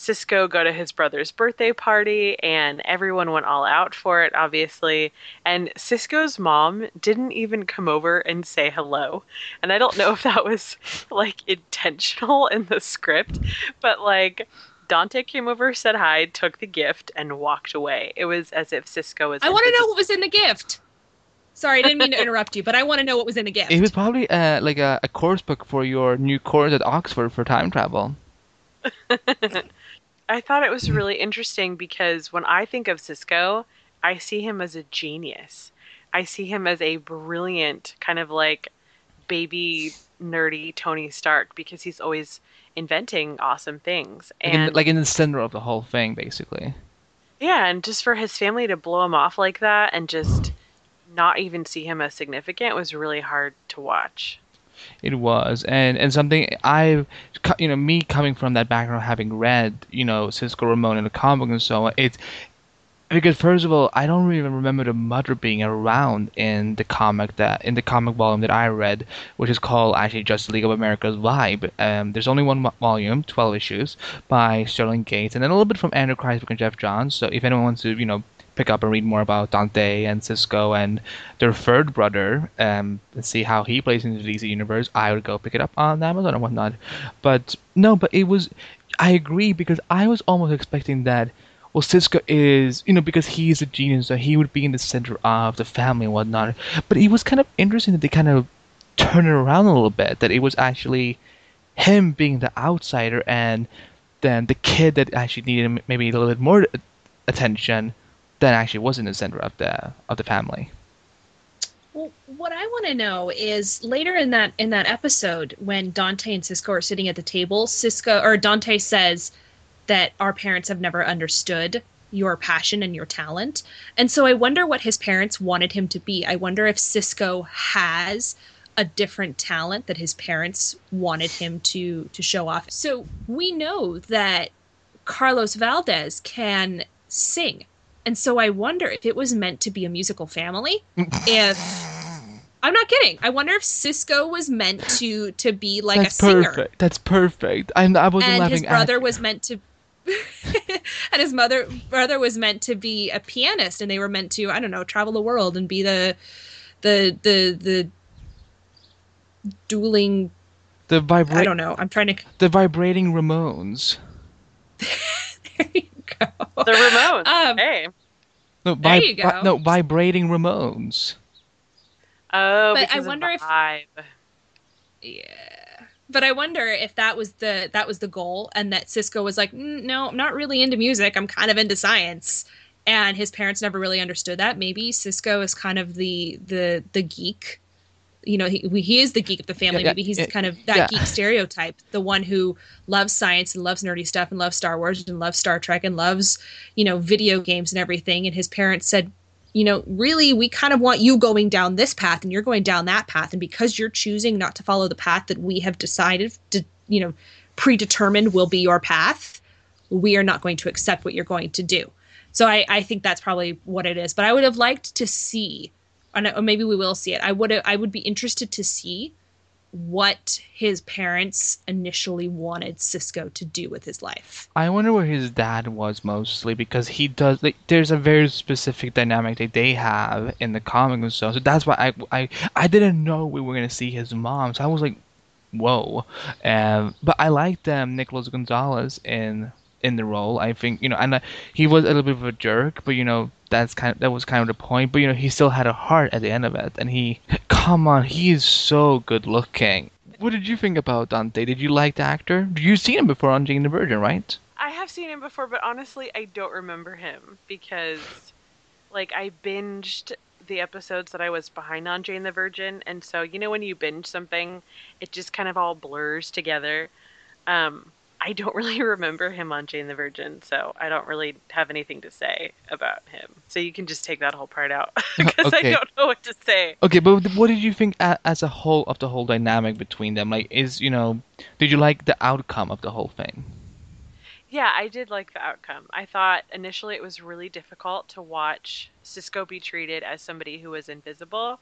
Cisco go to his brother's birthday party, and everyone went all out for it, obviously. And Cisco's mom didn't even come over and say hello. And I don't know *laughs* if that was like intentional in the script, but like Dante came over, said hi, took the gift, and walked away. It was as if Cisco was. i want to know what was in the gift sorry i didn't mean to *laughs* interrupt you but i want to know what was in the gift It was probably uh, like a, a course book for your new course at Oxford for time travel. *laughs* I thought it was really interesting because when I think of Cisco, I see him as a genius. I see him as a brilliant kind of like baby nerdy Tony Stark because he's always inventing awesome things. Like, in, And like in the center of the whole thing, basically. yeah, and just for his family to blow him off like that and just not even see him as significant was really hard to watch. It was, and and something I, you know, me coming from that background, having read, you know, Cisco Ramon in the comic and so on, it's because first of all, I don't even remember the mother being around in the comic that in the comic volume that I read, which is called actually Justice League of America's Vibe. Um, there's only one volume, 12 issues by Sterling Gates, and then a little bit from Andrew Kreisberg and Geoff Johns. So if anyone wants to, you know, pick up and read more about Dante and Cisco and their third brother, um, and see how he plays in the DC universe, I would go pick it up on Amazon and whatnot. But no, but it was, I agree because I was almost expecting that. Well, Cisco is, you know, because he's a genius, so he would be in the center of the family and whatnot. But it was kind of interesting that they kind of turn it around a little bit. That it was actually him being the outsider, and then the kid that actually needed maybe a little bit more attention that actually was in the center of the of the family. Well, what I want to know is later in that in that episode when Dante and Cisco are sitting at the table, Cisco or Dante says that our parents have never understood your passion and your talent. And so I wonder what his parents wanted him to be. I wonder if Cisco has a different talent that his parents wanted him to to show off. So we know that Carlos Valdes can sing. And so I wonder if it was meant to be a musical family. *laughs* if I'm not kidding. I wonder if Cisco was meant to to be like That's a singer. perfect. That's perfect. I'm, I wasn't And laughing his brother at. was meant to *laughs* and his mother brother was meant to be a pianist and they were meant to, I don't know, travel the world and be the the the the dueling the I don't know. I'm trying to the vibrating Ramones. *laughs* there you go. The Ramones. Um, hey. No, There vib- you go. vi- no, vibrating Ramones. Oh, but I wonder of if- vibe. Yeah. but I wonder if that was the that was the goal, and that Cisco was like, mm, no, I'm not really into music. I'm kind of into science, and his parents never really understood that. Maybe Cisco is kind of the the the geek. You know, he he is the geek of the family. Yeah, Maybe he's yeah, kind of that yeah. geek stereotype, the one who loves science and loves nerdy stuff and loves Star Wars and loves Star Trek and loves you know video games and everything. And his parents said, you know, really, we kind of want you going down this path and you're going down that path. And because you're choosing not to follow the path that we have decided to, you know, predetermined will be your path, we are not going to accept what you're going to do. So I, I think that's probably what it is. But I would have liked to see, or or maybe we will see it. I would I would be interested to see what his parents initially wanted Cisco to do with his life. I wonder where his dad was mostly because he does like there's a very specific dynamic that they have in the comic and so so that's why I I I didn't know we were gonna see his mom so I was like whoa um but I liked um Nicholas Gonzalez in in the role I think you know and uh, he was a little bit of a jerk but you know that's kind of that was kind of the point but you know he still had a heart at the end of it and he come on he is so good looking. What did you think about Dante? Did you like the actor? You've seen him before on Jane the Virgin right? I have seen him before, but honestly, I don't remember him because, like, I binged the episodes that I was behind on Jane the Virgin, and so you know when you binge something, it just kind of all blurs together. Um, I don't *laughs* really remember him on Jane the Virgin, so I don't really have anything to say about him. So you can just take that whole part out *laughs* because Okay. I don't know what to say. Okay, but what did you think as a whole of the whole dynamic between them? Like, is you know, did you like the outcome of the whole thing? Yeah, I did like the outcome. I thought initially it was really difficult to watch Cisco be treated as somebody who was invisible.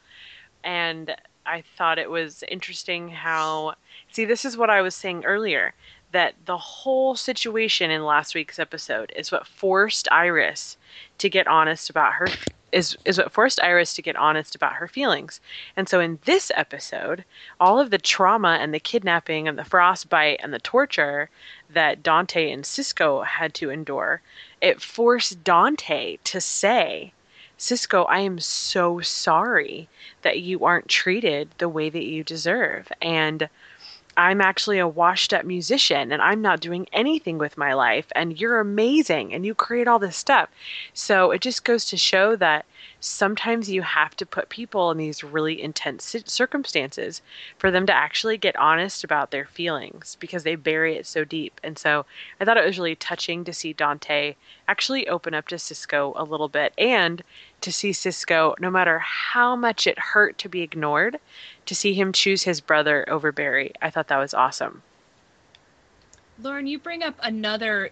And I thought it was interesting how. See, this is what I was saying earlier that the whole situation in last week's episode is what forced Iris to get honest about her. Is, is what forced Iris to get honest about her feelings. And so in this episode, all of the trauma and the kidnapping and the frostbite and the torture that Dante and Cisco had to endure, it forced Dante to say, Cisco, I am so sorry that you aren't treated the way that you deserve. And I'm actually a washed up musician and I'm not doing anything with my life. And you're amazing and you create all this stuff. So it just goes to show that sometimes you have to put people in these really intense circumstances for them to actually get honest about their feelings because they bury it so deep. And so I thought it was really touching to see Dante actually open up to Cisco a little bit and to see Cisco, no matter how much it hurt to be ignored, to see him choose his brother over Barry. I thought that was awesome. Lauren, you bring up another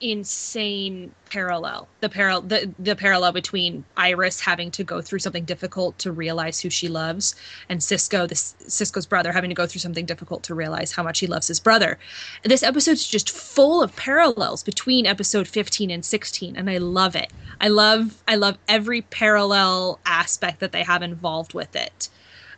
insane parallel. The parallel the, the parallel between Iris having to go through something difficult to realize who she loves and Cisco, this Cisco's brother having to go through something difficult to realize how much he loves his brother. This episode's just full of parallels between episode 15 and 16 and I love it. I love I love every parallel aspect that they have involved with it.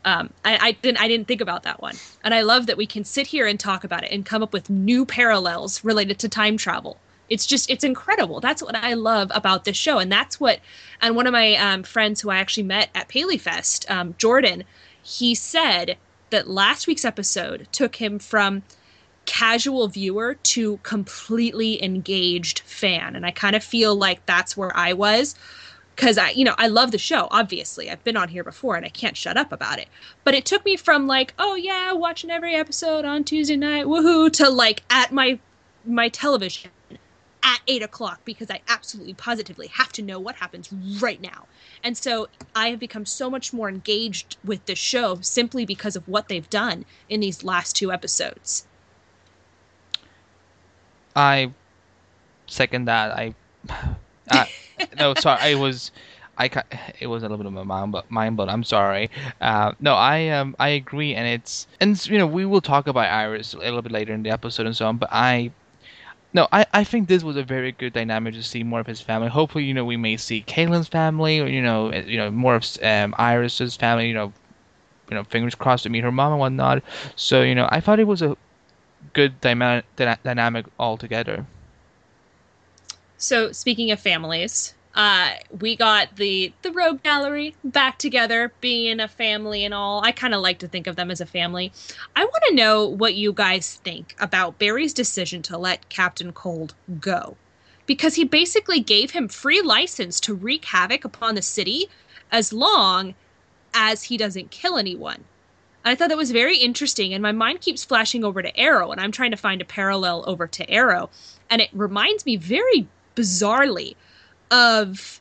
Um, I, I didn't I didn't think about that one, and I love that we can sit here and talk about it and come up with new parallels related to time travel. It's just it's incredible. That's what I love about this show, and that's what. And one of my um, friends who I actually met at Paley Fest, um, Jordan, he said that last week's episode took him from casual viewer to completely engaged fan, and I kind of feel like that's where I was because I, you know, I love the show. Obviously, I've been on here before, and I can't shut up about it. But it took me from like, oh yeah, watching every episode on Tuesday night, woohoo, to like at my my television at eight o'clock because I absolutely positively have to know what happens right now. And so I have become so much more engaged with the show simply because of what they've done in these last two episodes. I second that. I, *laughs* no, sorry, I was, I it was a little bit of my mind, but mind, but I'm sorry. Uh, no, I um I agree, and it's and you know we will talk about Iris a little bit later in the episode and so on, but I. No, I, I think this was a very good dynamic to see more of his family. Hopefully, you know, we may see Caitlin's family, or you know, uh, you know, more of um, Iris's family. You know, you know, fingers crossed to meet her mom and whatnot. So, you know, I thought it was a good dyma- dyna- dynamic altogether. So speaking of families, Uh, we got the the Rogue Gallery back together, being a family and all. I kind of like to think of them as a family. I want to know what you guys think about Barry's decision to let Captain Cold go, because he basically gave him free license to wreak havoc upon the city, as long as he doesn't kill anyone. I thought that was very interesting, and my mind keeps flashing over to Arrow, and I'm trying to find a parallel over to Arrow, and it reminds me very bizarrely of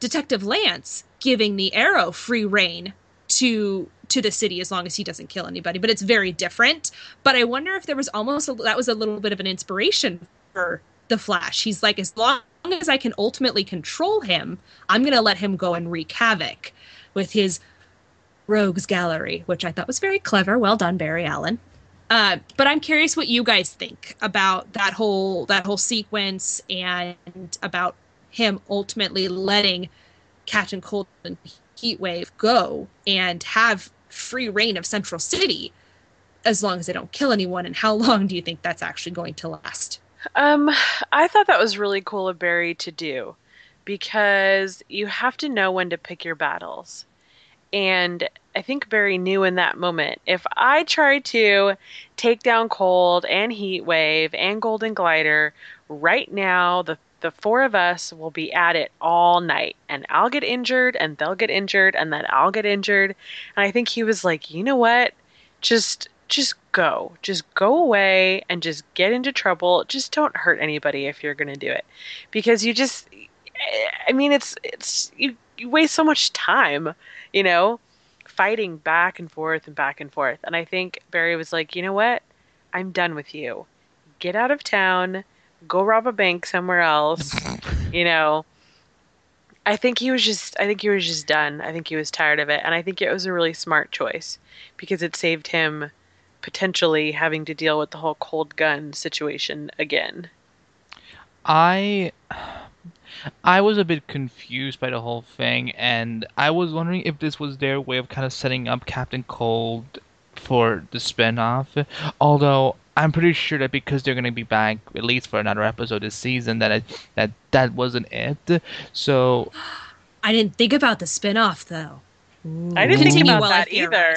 Detective Lance giving the Arrow free reign to to the city as long as he doesn't kill anybody. But it's very different. But I wonder if there was almost a, that was a little bit of an inspiration for the Flash. He's like, as long as I can ultimately control him, I'm going to let him go and wreak havoc with his rogues gallery, which I thought was very clever. Well done, Barry Allen. Uh, but I'm curious what you guys think about that whole that whole sequence and about him ultimately letting Captain Cold and Heatwave go and have free reign of Central City as long as they don't kill anyone. And how *laughs* long do you think that's actually going to last? Um, I thought that was really cool of Barry to do because you have to know when to pick your battles. And I think Barry knew in that moment if I try to take down Cold and Heatwave and Golden Glider right now, the the four of us will be at it all night and I'll get injured and they'll get injured and then I'll get injured. And I think he was like, "You know what? Just just go. Just go away and just get into trouble. Just don't hurt anybody if you're going to do it." Because you just I mean, it's it's you you waste so much time, you know, fighting back and forth and back and forth. And I think Barry was like, "You know what? I'm done with you. Get out of town." Go rob a bank somewhere else. *laughs* you know, I think he was just I think he was just done. I think he was tired of it and I think it was a really smart choice because it saved him potentially having to deal with the whole cold gun situation again. I I was a bit confused by the whole thing and I was wondering if this was their way of kind of setting up Captain Cold for the spin-off. Although I'm pretty sure that because they're going to be back at least for another episode this season, that it, that that wasn't it. So I didn't think about the spin-off though. I didn't think about that either.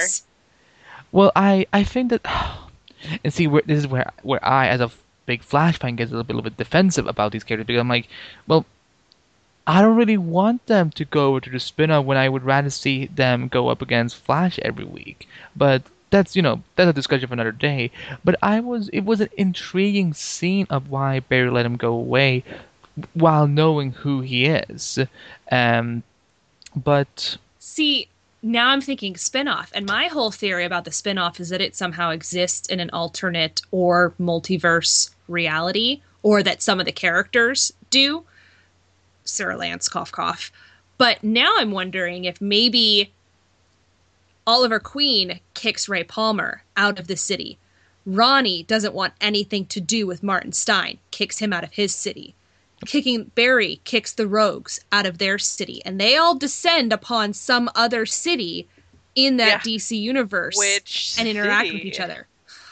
Well, I I think that, *sighs* and see, where, this is where where I, as a big Flash fan, get a little bit defensive about these characters because I'm like, well, I don't really want them to go to the spin-off when I would rather see them go up against Flash every week. But that's you know that's a discussion for another day. But I was it was an intriguing scene of why Barry let him go away, while knowing who he is. Um, but see now I'm thinking spinoff, and my whole theory about the spinoff is that it somehow exists in an alternate or multiverse reality, or that some of the characters do. Sir Lance, cough, cough. But now I'm wondering if maybe Oliver Queen kicks Ray Palmer out of the city. Ronnie doesn't want anything to do with Martin Stein, kicks him out of his city. Kicking Barry kicks the rogues out of their city, and they all descend upon some other city in that yeah. DC universe Which and interact city? with each other.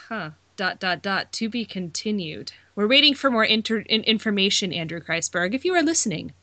Huh. Dot dot dot. To be continued. We're waiting for more inter- information, Andrew Kreisberg. If you are listening,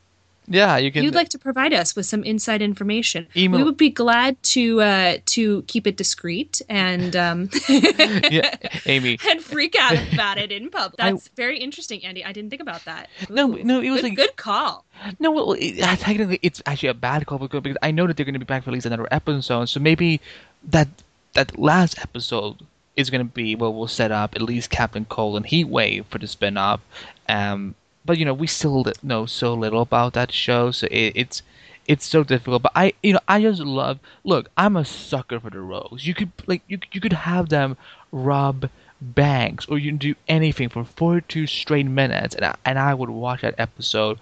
yeah, you can. You'd like to provide us with some inside information. Email. We would be glad to uh, to keep it discreet and um, *laughs* yeah, Amy, *laughs* and freak out about it in public. That's I, very interesting, Andy. I didn't think about that. Ooh, no, no, it was good, like good call. No, well, it, technically, it's actually a bad call because I know that they're going to be back for at least another episode. So maybe that that last episode is going to be well, we'll set up at least Captain Cold and Heatwave for the spin spinoff. Um, but you know we still know so little about that show, so it, it's it's so difficult. But I, you know, I just love. Look, I'm a sucker for the rogues. You could like you you could have them rob banks, or you can do anything for 42 straight minutes, and I, and I would watch that episode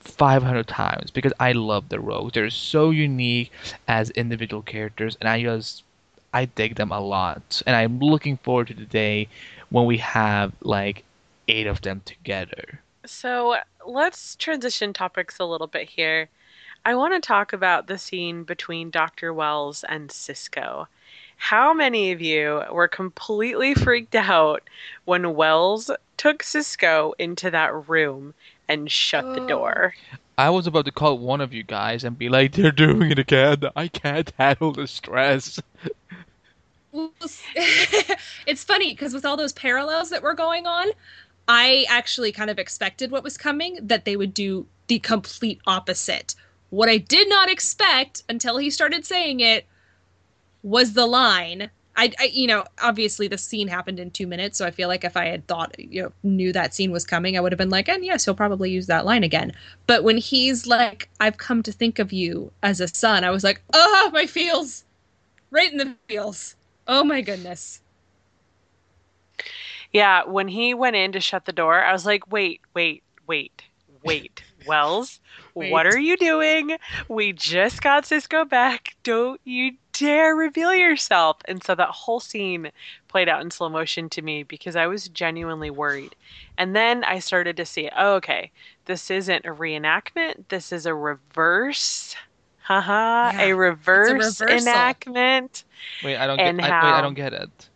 500 times because I love the rogues. They're so unique as individual characters, and I just I dig them a lot. And I'm looking forward to the day when we have like eight of them together. So let's transition topics a little bit here. I want to talk about the scene between Dr. Wells and Cisco. How many of you were completely freaked out when Wells took Cisco into that room and shut the door? Oh. I was about to call one of you guys and be like, they're doing it again. I can't handle the stress. *laughs* it's funny because with all those parallels that were going on, I actually kind of expected what was coming that they would do the complete opposite. What I did not expect until he started saying it was the line. I, I, you know, obviously the scene happened in two minutes, so I feel like if I had thought, you know, knew that scene was coming, I would have been like, and yes, he'll probably use that line again. But when he's like, "I've come to think of you as a son," I was like, oh, my feels, right in the feels. Oh my goodness. Yeah, when he went in to shut the door, I was like, wait, wait, wait, wait. *laughs* Wells, Wait. what are you doing? We just got Cisco back. Don't you dare reveal yourself. And so that whole scene played out in slow motion to me because I was genuinely worried. And then I started to see, oh, okay, this isn't a reenactment. This is a reverse. Haha, Yeah, a reverse reversal. enactment. Wait, I don't get. And I, wait, I don't get it.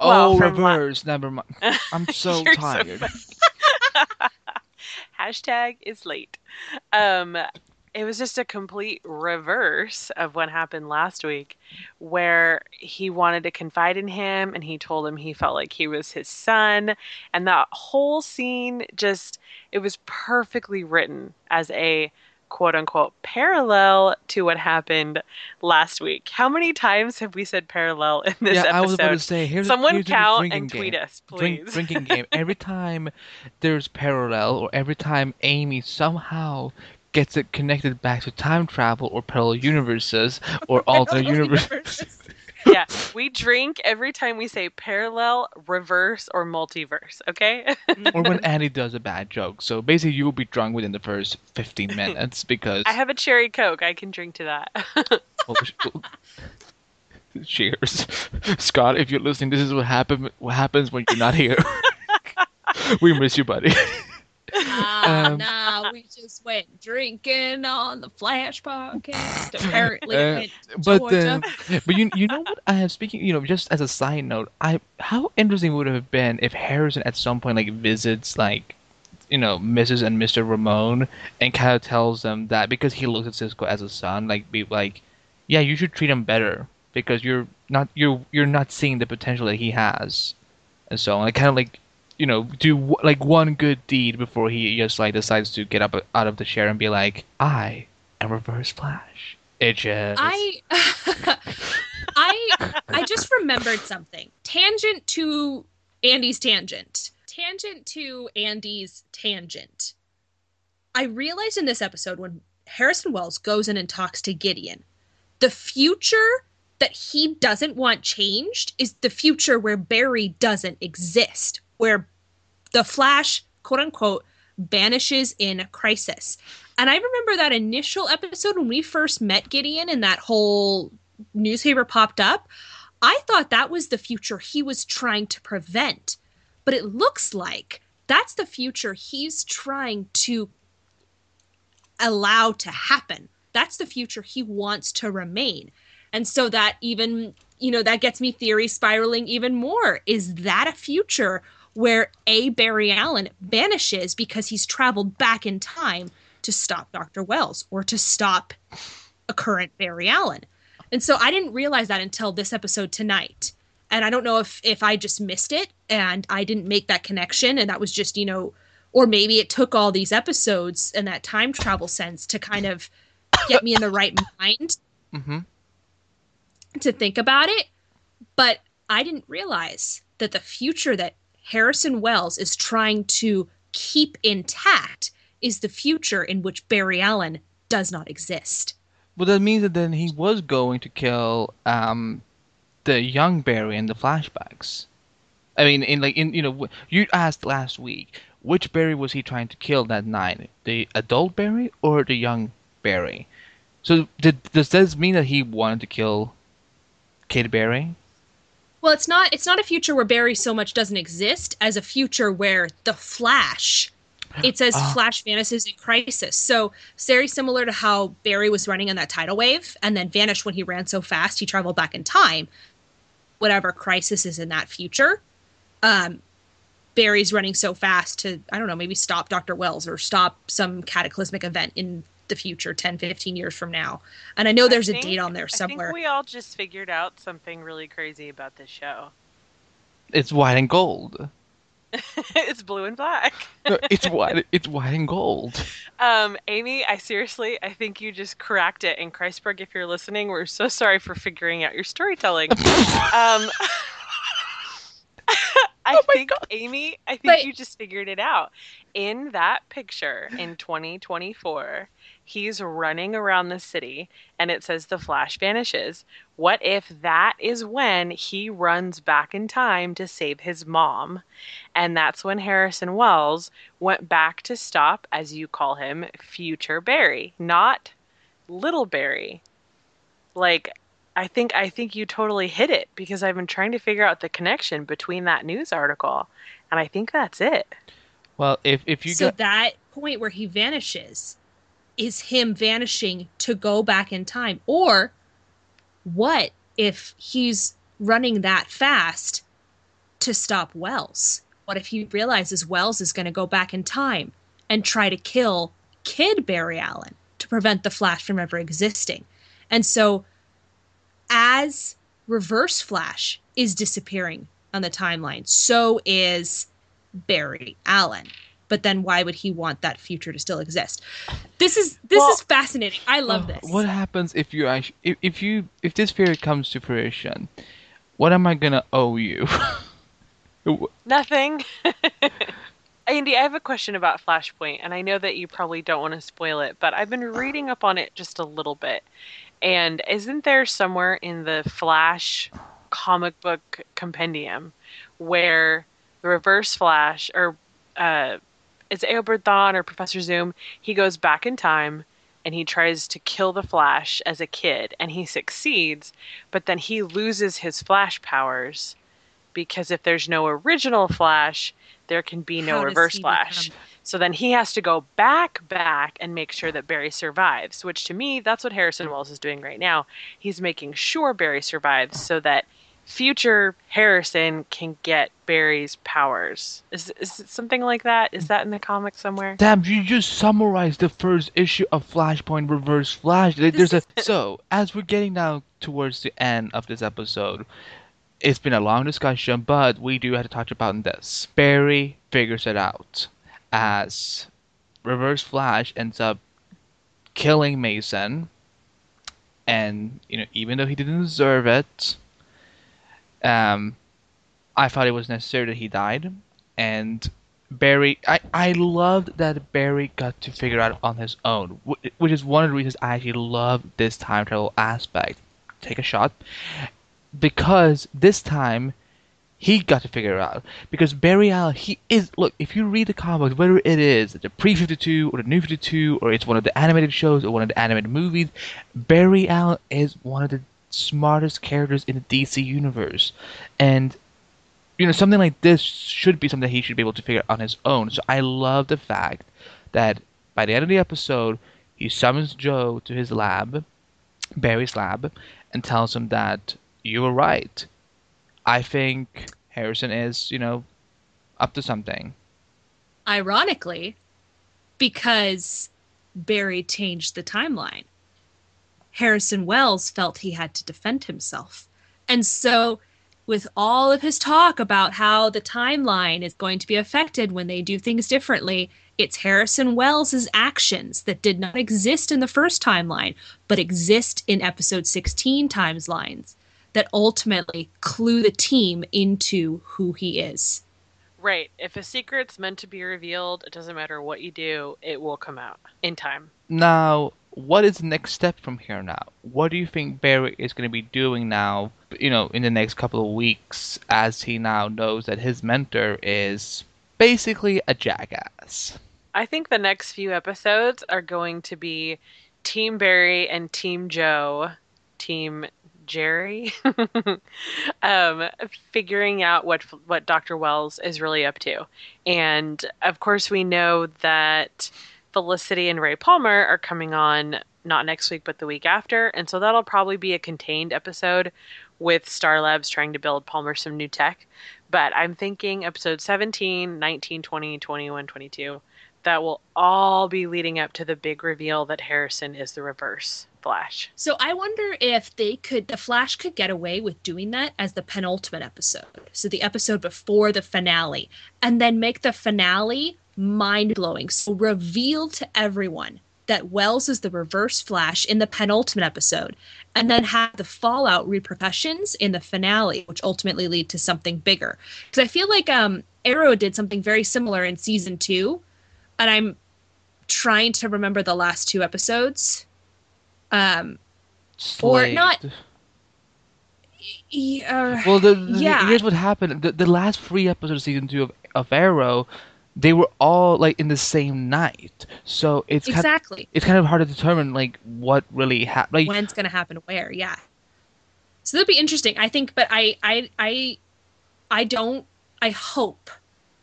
Well, oh, reverse. Never mind. *laughs* I'm so You're so tired. *laughs* Hashtag is late. Um, it was just a complete reverse of what happened last week, where he wanted to confide in him and he told him he felt like he was his son. And that whole scene just, it was perfectly written as a quote unquote parallel to what happened last week. How many times have we said parallel in this yeah, episode? I was about to say. Here's Someone here's count drinking and tweet game. us, Drink- please. drinking game. Every *laughs* time there's parallel, or every time Amy somehow gets it connected back to time travel, or parallel universes, or *laughs* alternate universes. Yeah, we drink every time we say parallel, reverse, or multiverse. Okay. *laughs* or when *laughs* Annie does a bad joke. So basically, you will be drunk within the first 15 *laughs* minutes because. I have a cherry coke. I can drink to that. well, sh- well, cheers, Scott. If you're listening, this is what happen. What happens when you're not here. we miss you, buddy. Ah, Um, nah, we just went drinking on the Flash podcast. *laughs* Apparently, Uh, it went to but uh, but you you know what I have speaking you know just as a side note I how interesting would it have been if Harrison at some point like visits like you know Mrs. and Mr. Ramon and kind of tells them that because he looks at Cisco as a son like be like yeah you should treat him better because you're not you're you're not seeing the potential that he has and so I kind of like you know do like one good deed before he just like decides to get up out of the chair and be like I am Reverse Flash it just I *laughs* I I just remembered something. Tangent to Andy's tangent. Tangent to Andy's tangent. I realized in this episode when Harrison Wells goes in and talks to Gideon, the future that he doesn't want changed is the future where Barry doesn't exist, where the Flash, quote unquote, vanishes in crisis. And I remember that initial episode when we first met Gideon and that whole newspaper popped up. I thought that was the future he was trying to prevent. But it looks like that's the future he's trying to allow to happen. That's the future he wants to remain. And so that even, you know, that gets me theory spiraling even more. Is that a future where A. Barry Allen vanishes because he's traveled back in time to stop Dr. Wells or to stop a current Barry Allen? And so I didn't realize that until this episode tonight. And I don't know if if I just missed it and I didn't make that connection and that was just, you know, or maybe it took all these episodes and that time travel sense to kind of get me in the right mind hmm to think about it. But I didn't realize that the future that Harrison Wells is trying to keep intact is the future in which Barry Allen does not exist. Well, that means that then he was going to kill um, the young Barry in the flashbacks. I mean, in like in you know, you asked last week which Barry was he trying to kill that night, the adult Barry or the young Barry? So did, does this mean that he wanted to kill Kid Barry? Well, it's not it's not a future where Barry so much doesn't exist as a future where the Flash it says Ah. Flash vanishes in crisis. So very similar to how Barry was running on that tidal wave and then vanished when he ran so fast he traveled back in time. Whatever crisis is in that future. Um Barry's running so fast to, I don't know, maybe stop Dr. Wells or stop some cataclysmic event in the future 10, 15 years from now. And I know there's I a think- date on there I somewhere. think we all just figured out something really crazy about this show. It's white and gold. *laughs* it's blue and black. No, it's *laughs* white. It's white and gold. Um, Amy, I seriously, I think you just cracked it. And Kreisberg, if you're listening, we're so sorry for figuring out your storytelling. *laughs* um, I Oh think God. Amy, I think But- you just figured it out. In that picture in 2024, he's running around the city and it says the flash vanishes. What if that is when he runs back in time to save his mom? And that's when Harrison Wells went back to stop, as you call him, future Barry, not little Barry. Like, I think I think you totally hit it because I've been trying to figure out the connection between that news article, and I think that's it. Well, if if you so got that point where he vanishes is him vanishing to go back in time. Or what if he's running that fast to stop Wells? What if he realizes Wells is going to go back in time and try to kill kid Barry Allen to prevent the Flash from ever existing? And so, as Reverse Flash is disappearing on the timeline, so is Barry Allen. But then why would he want that future to still exist? This is this Well- is fascinating. I love Oh, this. What happens if you actually if, if you if this theory comes to fruition? What am I gonna owe you? *laughs* Nothing. *laughs* Andy, I have a question about Flashpoint, and I know that you probably don't want to spoil it, but I've been reading up on it just a little bit. And isn't there somewhere in the Flash comic book compendium where the Reverse Flash, or uh, it's Eobard Thawne or Professor Zoom, he goes back in time and he tries to kill the Flash as a kid, and he succeeds, but then he loses his Flash powers because if there's no original Flash, there can be no How reverse Flash. become- So then he has to go back, back, and make sure that Barry survives. Which to me, that's what Harrison Wells is doing right now. He's making sure Barry survives so that future Harrison can get Barry's powers. Is is it something like that? Is that in the comic somewhere? Damn, you just summarized the first issue of Flashpoint Reverse Flash. There's a *laughs* so as we're getting now towards the end of this episode, it's been a long discussion, but we do have to touch about this. Barry figures it out as Reverse Flash ends up killing Mason, and you know even though he didn't deserve it, um, I thought it was necessary that he died, and Barry, I, I loved that Barry got to figure out on his own, which is one of the reasons I actually love this time travel aspect. Take a shot. Because this time, he got to figure it out. Because Barry Allen, he is, look, if you read the comics, whether it is the pre 52 or the new 52, or it's one of the animated shows or one of the animated movies, Barry Allen is one of the smartest characters in the DC universe. And you know, something like this should be something he should be able to figure out on his own. So I love the fact that by the end of the episode, he summons Joe to his lab, Barry's lab, and tells him that you were right. I think Harrison is, you know, up to something. Ironically, because Barry changed the timeline, Harrison Wells felt he had to defend himself. And so, with all of his talk about how the timeline is going to be affected when they do things differently, it's Harrison Wells' actions that did not exist in the first timeline, but exist in episode 16 timelines that ultimately clue the team into who he is. Right. If a secret's meant to be revealed, it doesn't matter what you do, it will come out in time. Now, what is the next step from here now? What do you think Barry is going to be doing now, you know, in the next couple of weeks as he now knows that his mentor is basically a jackass? I think the next few episodes are going to be Team Barry and Team Joe, Team Jerry, *laughs* um, figuring out what what Dr. Wells is really up to. And of course, we know that Felicity and Ray Palmer are coming on not next week, but the week after. And so that'll probably be a contained episode with Star Labs trying to build Palmer some new tech. But I'm thinking episode 17, 19, 20, 21, 22. That will all be leading up to the big reveal that Harrison is the reverse Flash. So I wonder if they could, the Flash could get away with doing that as the penultimate episode. So the episode before the finale, and then make the finale mind blowing. So reveal to everyone that Wells is the reverse Flash in the penultimate episode, and then have the fallout repercussions in the finale, which ultimately lead to something bigger. Because I feel like um, Arrow did something very similar in season two, and I'm trying to remember the last two episodes. Um, Or not- yeah, Well, the, the- Yeah. here's what happened. The, the last three episodes of season two of, of Arrow, they were all like in the same night. So it's kind exactly. it's kind of hard to determine like what really happened. Like When's going to happen where? Yeah. So that'd be interesting. I think, but I, I, I, I don't. I hope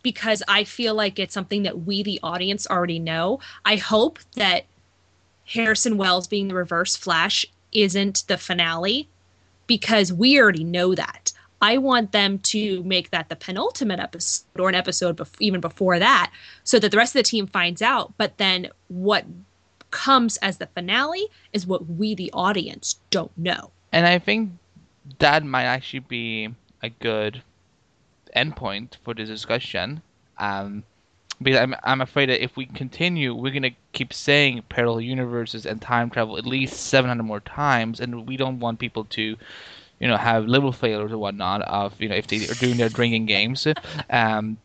because I feel like it's something that we, the audience, already know. I hope that Harrison Wells being the Reverse Flash isn't the finale because we already know that. I want them to make that the penultimate episode or an episode bef- even before that so that the rest of the team finds out. But then what comes as the finale is what we, the audience, don't know. And I think that might actually be a good endpoint for this discussion. Um, because I'm, I'm afraid that if we continue, we're going to keep saying parallel universes and time travel at least 700 more times, and we don't want people to, you know, have liver failures or whatnot of, you know, if they are doing their drinking games. Um,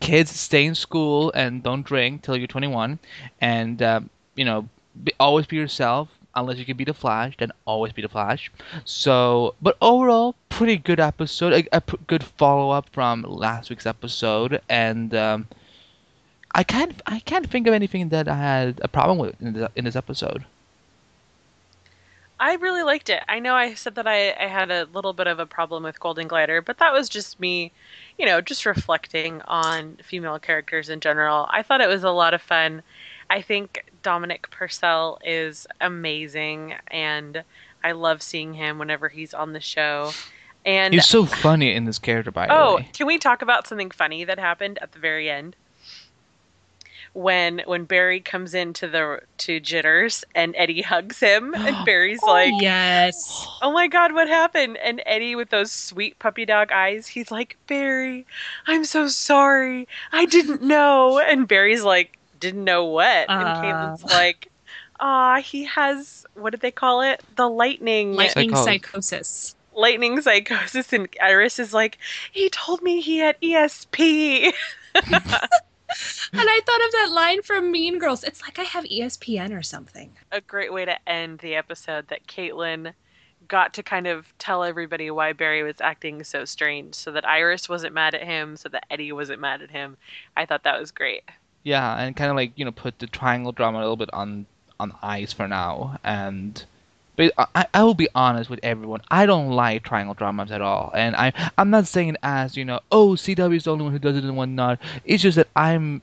kids, stay in school and don't drink till you're 21, and, um, you know, be, always be yourself. Unless you can be the Flash, then always be the Flash. So, but overall, pretty good episode. A, good follow up from last week's episode, and um, I can't I can't think of anything that I had a problem with in this episode. I really liked it. I know I said that I, I had a little bit of a problem with Golden Glider, but that was just me, you know, just reflecting on female characters in general. I thought it was a lot of fun. I think Dominic Purcell is amazing, and I love seeing him whenever he's on the show. And He's so funny in this character, by the Oh, way. can we talk about something funny that happened at the very end? When when Barry comes into the to Jitters and Eddie hugs him *gasps* and Barry's like, yes. "Oh my god, what happened?" And Eddie with those sweet puppy dog eyes, he's like, "Barry, I'm so sorry. I didn't know." And Barry's like, "Didn't know what?" And Uh. Caitlin's like, "Ah, he has what did they call it? The lightning Lightning Psychos. psychosis. lightning psychosis and Iris is like, he told me he had ESP. *laughs* *laughs* And I thought of that line from Mean Girls. It's like I have ESPN or something. A great way to end the episode that Caitlin got to kind of tell everybody why Barry was acting so strange so that Iris wasn't mad at him, so that Eddie wasn't mad at him. I thought that was great. Yeah, and kind of like you know put the triangle drama a little bit on on ice for now. And but I, I will be honest with everyone. I don't like triangle dramas at all. And I I'm not saying as you know oh CW is the only one who does it and whatnot. It's just that I'm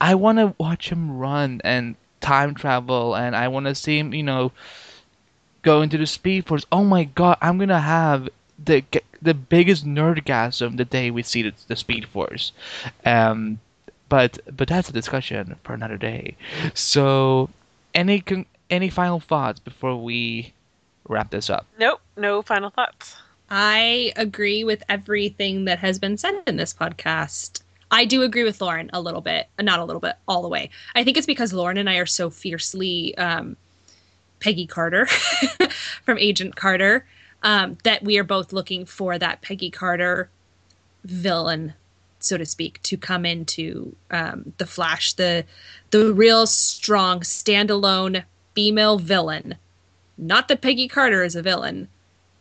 I want to watch him run and time travel, and I want to see him you know go into the Speed Force. Oh my God, I'm gonna have the the biggest nerdgasm the day we see the, the Speed Force. Um, but but that's a discussion for another day. So, any con- any final thoughts before we wrap this up? Nope, no final thoughts. I agree with everything that has been said in this podcast. I do agree with Lauren a little bit, not a little bit, all the way. I think it's because Lauren and I are so fiercely um, Peggy Carter *laughs* from Agent Carter um, that we are both looking for that Peggy Carter villain, so to speak, to come into um, the Flash, the the real strong standalone female villain. Not that Peggy Carter is a villain,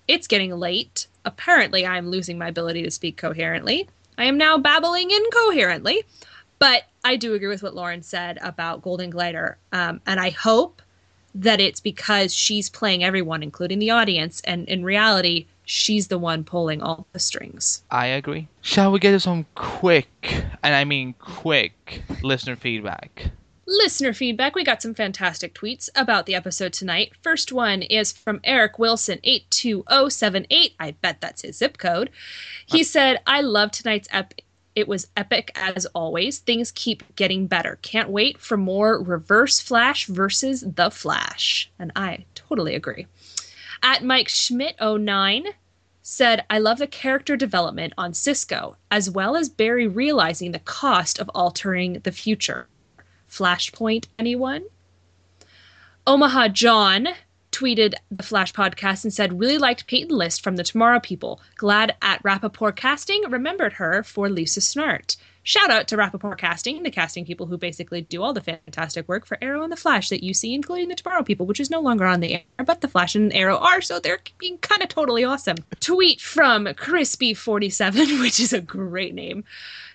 it's getting late. Apparently, I'm losing my ability to speak coherently. I am now babbling incoherently. But I do agree with what Lauren said about Golden Glider. Um, and I hope that it's because she's playing everyone, including the audience. And in reality, she's the one pulling all the strings. I agree. Shall we get some quick, and I mean quick, listener feedback? Listener feedback. We got some fantastic tweets about the episode tonight. First one is from Eric Wilson, 82078. I bet that's his zip code. He said, I love tonight's ep. It was epic as always. Things keep getting better. Can't wait for more Reverse Flash versus The Flash. And I totally agree. At Mike Schmidt 09 said, I love the character development on Cisco, as well as Barry realizing the cost of altering the future. Flashpoint, anyone? Omaha John tweeted the Flash podcast and said, really liked Peyton List from the Tomorrow People. Glad at Rapaport Casting remembered her for Lisa Snart. Shout out to Rapaport Casting, and the casting people who basically do all the fantastic work for Arrow and the Flash that you see, including the Tomorrow People, which is no longer on the air, but the Flash and Arrow are, so they're being kind of totally awesome. Tweet from Crispy47, *laughs* which is a great name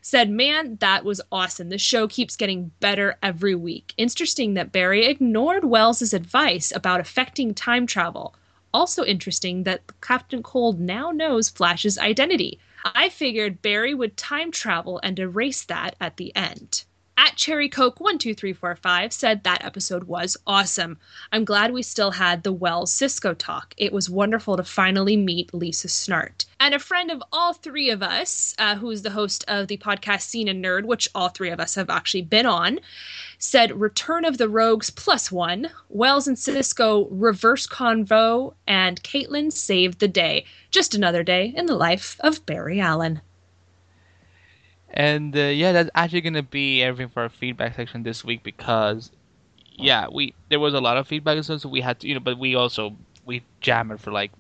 said, Man, that was awesome. The show keeps getting better every week. Interesting that Barry ignored Wells's advice about affecting time travel. Also interesting that Captain Cold now knows Flash's identity. I figured Barry would time travel and erase that at the end. At Cherry Coke 12345 said that episode was awesome. I'm glad we still had the Wells Cisco talk. It was wonderful to finally meet Lisa Snart. And a friend of all three of us, uh, who's the host of the podcast Scene and Nerd, which all three of us have actually been on, said Return of the Rogues plus one, Wells and Cisco reverse convo, and Caitlin saved the day. Just another day in the life of Barry Allen. And uh, yeah, that's actually gonna be everything for our feedback section this week because yeah, we there was a lot of feedback so we had to you know, but we also we jammed for like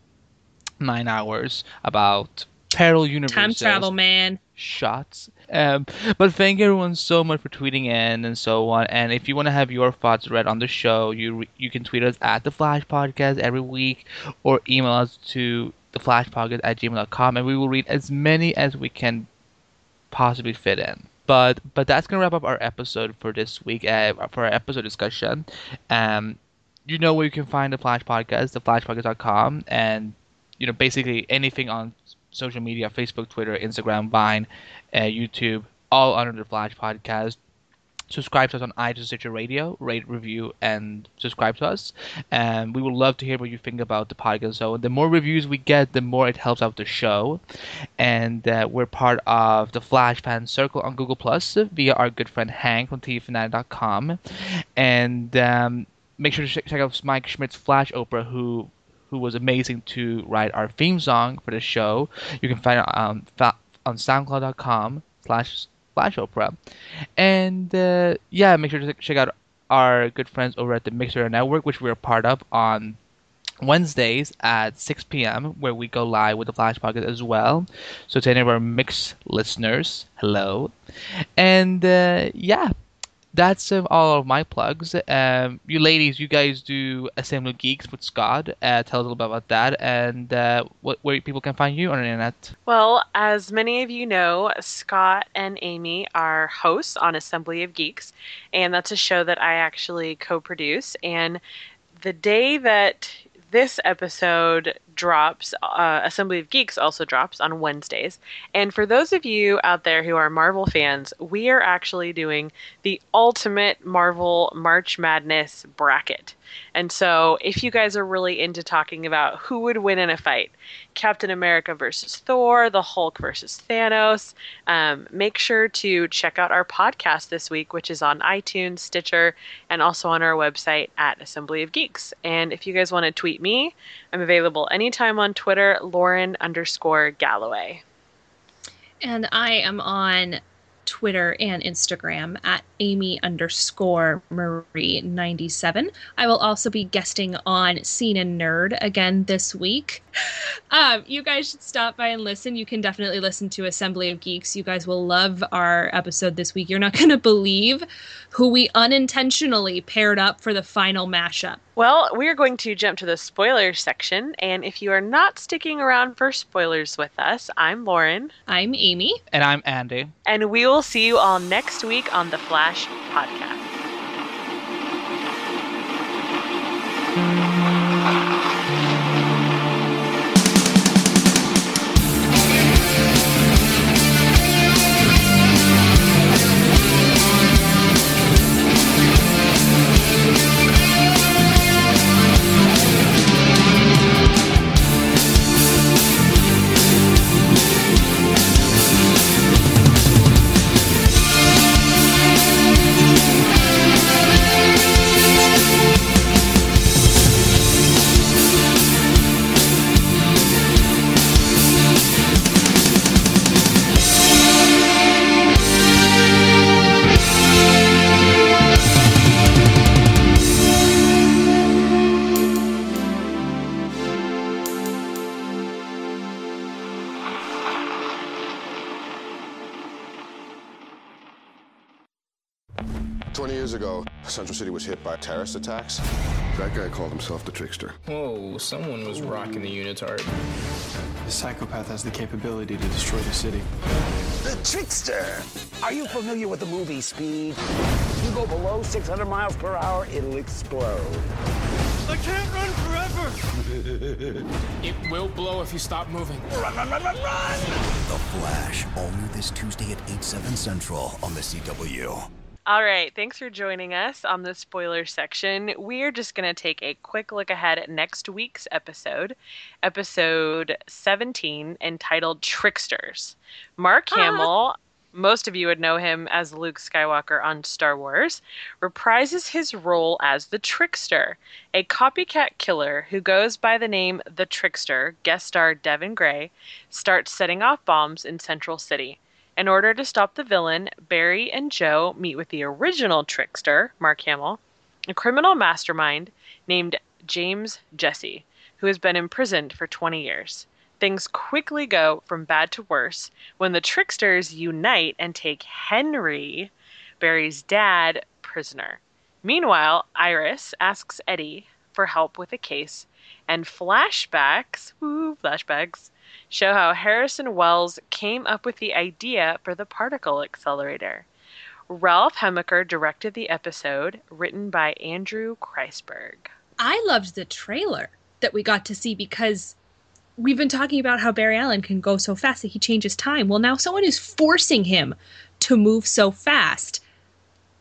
nine hours about parallel universes. Time travel, man. Shots. Um, but thank everyone so much for tweeting in and so on. And if you want to have your thoughts read on the show, you you can tweet us at the Flash Podcast every week, or email us to the Flash Podcast at gmail.com, and we will read as many as we can possibly fit in. But but that's gonna wrap up our episode for this week. Uh, for our episode discussion, um, you know where you can find the Flash Podcast, theflashpodcast.com, and you know basically anything on social media: Facebook, Twitter, Instagram, Vine, uh, YouTube, all under the Flash Podcast subscribe to us on iTunes, Stitcher Radio, rate, review, and subscribe to us. And we would love to hear what you think about the podcast. So the more reviews we get, the more it helps out the show. And uh, we're part of the Flash Fan Circle on Google Plus via our good friend Hank from TVFanatic.com. And um, make sure to check, check out Mike Schmidt's Flash Opera, who who was amazing to write our theme song for the show. You can find it um, on SoundCloud.com slash Flash Opera. And uh, yeah, make sure to check out our good friends over at the Mixer Network, which we're part of on Wednesdays at 6 p.m., where we go live with the Flash Podcast as well. So to any of our mix listeners, hello. And uh, yeah, that's um, all of my plugs. Um, you ladies, you guys do Assembly of Geeks with Scott. Uh, tell us a little bit about that and uh, what, where people can find you on the internet. Well, as many of you know, Scott and Amy are hosts on Assembly of Geeks, and that's a show that I actually co produce. And the day that this episode drops, uh, Assembly of Geeks also drops on Wednesdays. And for those of you out there who are Marvel fans, we are actually doing the ultimate Marvel March Madness bracket. And so, if you guys are really into talking about who would win in a fight, Captain America versus Thor, the Hulk versus Thanos, um, make sure to check out our podcast this week, which is on iTunes, Stitcher, and also on our website at Assembly of Geeks. And if you guys want to tweet me, I'm available anytime on Twitter, Lauren underscore Galloway. And I am on Twitter and Instagram at Amy underscore Marie 97. I will also be guesting on Scene and Nerd again this week. Um, you guys should stop by and listen. You can definitely listen to Assembly of Geeks. You guys will love our episode this week. You're not *laughs* going to believe who we unintentionally paired up for the final mashup. Well, we are going to jump to the spoiler section, and if you are not sticking around for spoilers with us, I'm Lauren. I'm Amy. And I'm Andy. And we will see you all next week on the Flash Podcast. Central City was hit by terrorist attacks. That guy called himself the Trickster. Whoa, someone was rocking the unitard. The psychopath has the capability to destroy the city. The Trickster! Are you familiar with the movie Speed? If you go below 600 miles per hour, it'll explode. I can't run forever! It will blow if you stop moving. Run, run, run, run, run! The Flash, all new this Tuesday at 8, 7 central on the CW. All right, thanks for joining us on the spoiler section. We're just going to take a quick look ahead at next week's episode, episode 17, entitled Tricksters. Mark Hamill, most of you would know him as Luke Skywalker on Star Wars, reprises his role as the Trickster, a copycat killer who goes by the name The Trickster, guest star Devon Graye, starts setting off bombs in Central City. In order to stop the villain, Barry and Joe meet with the original trickster, Mark Hamill, a criminal mastermind named James Jesse, who has been imprisoned for 20 years. Things quickly go from bad to worse when the tricksters unite and take Henry, Barry's dad, prisoner. Meanwhile, Iris asks Eddie for help with a case, and flashbacks, woo, flashbacks, show how Harrison Wells came up with the idea for the particle accelerator. Ralph Hemecker directed the episode, written by Andrew Kreisberg. I loved the trailer that we got to see because we've been talking about how Barry Allen can go so fast that he changes time. Well, now someone is forcing him to move so fast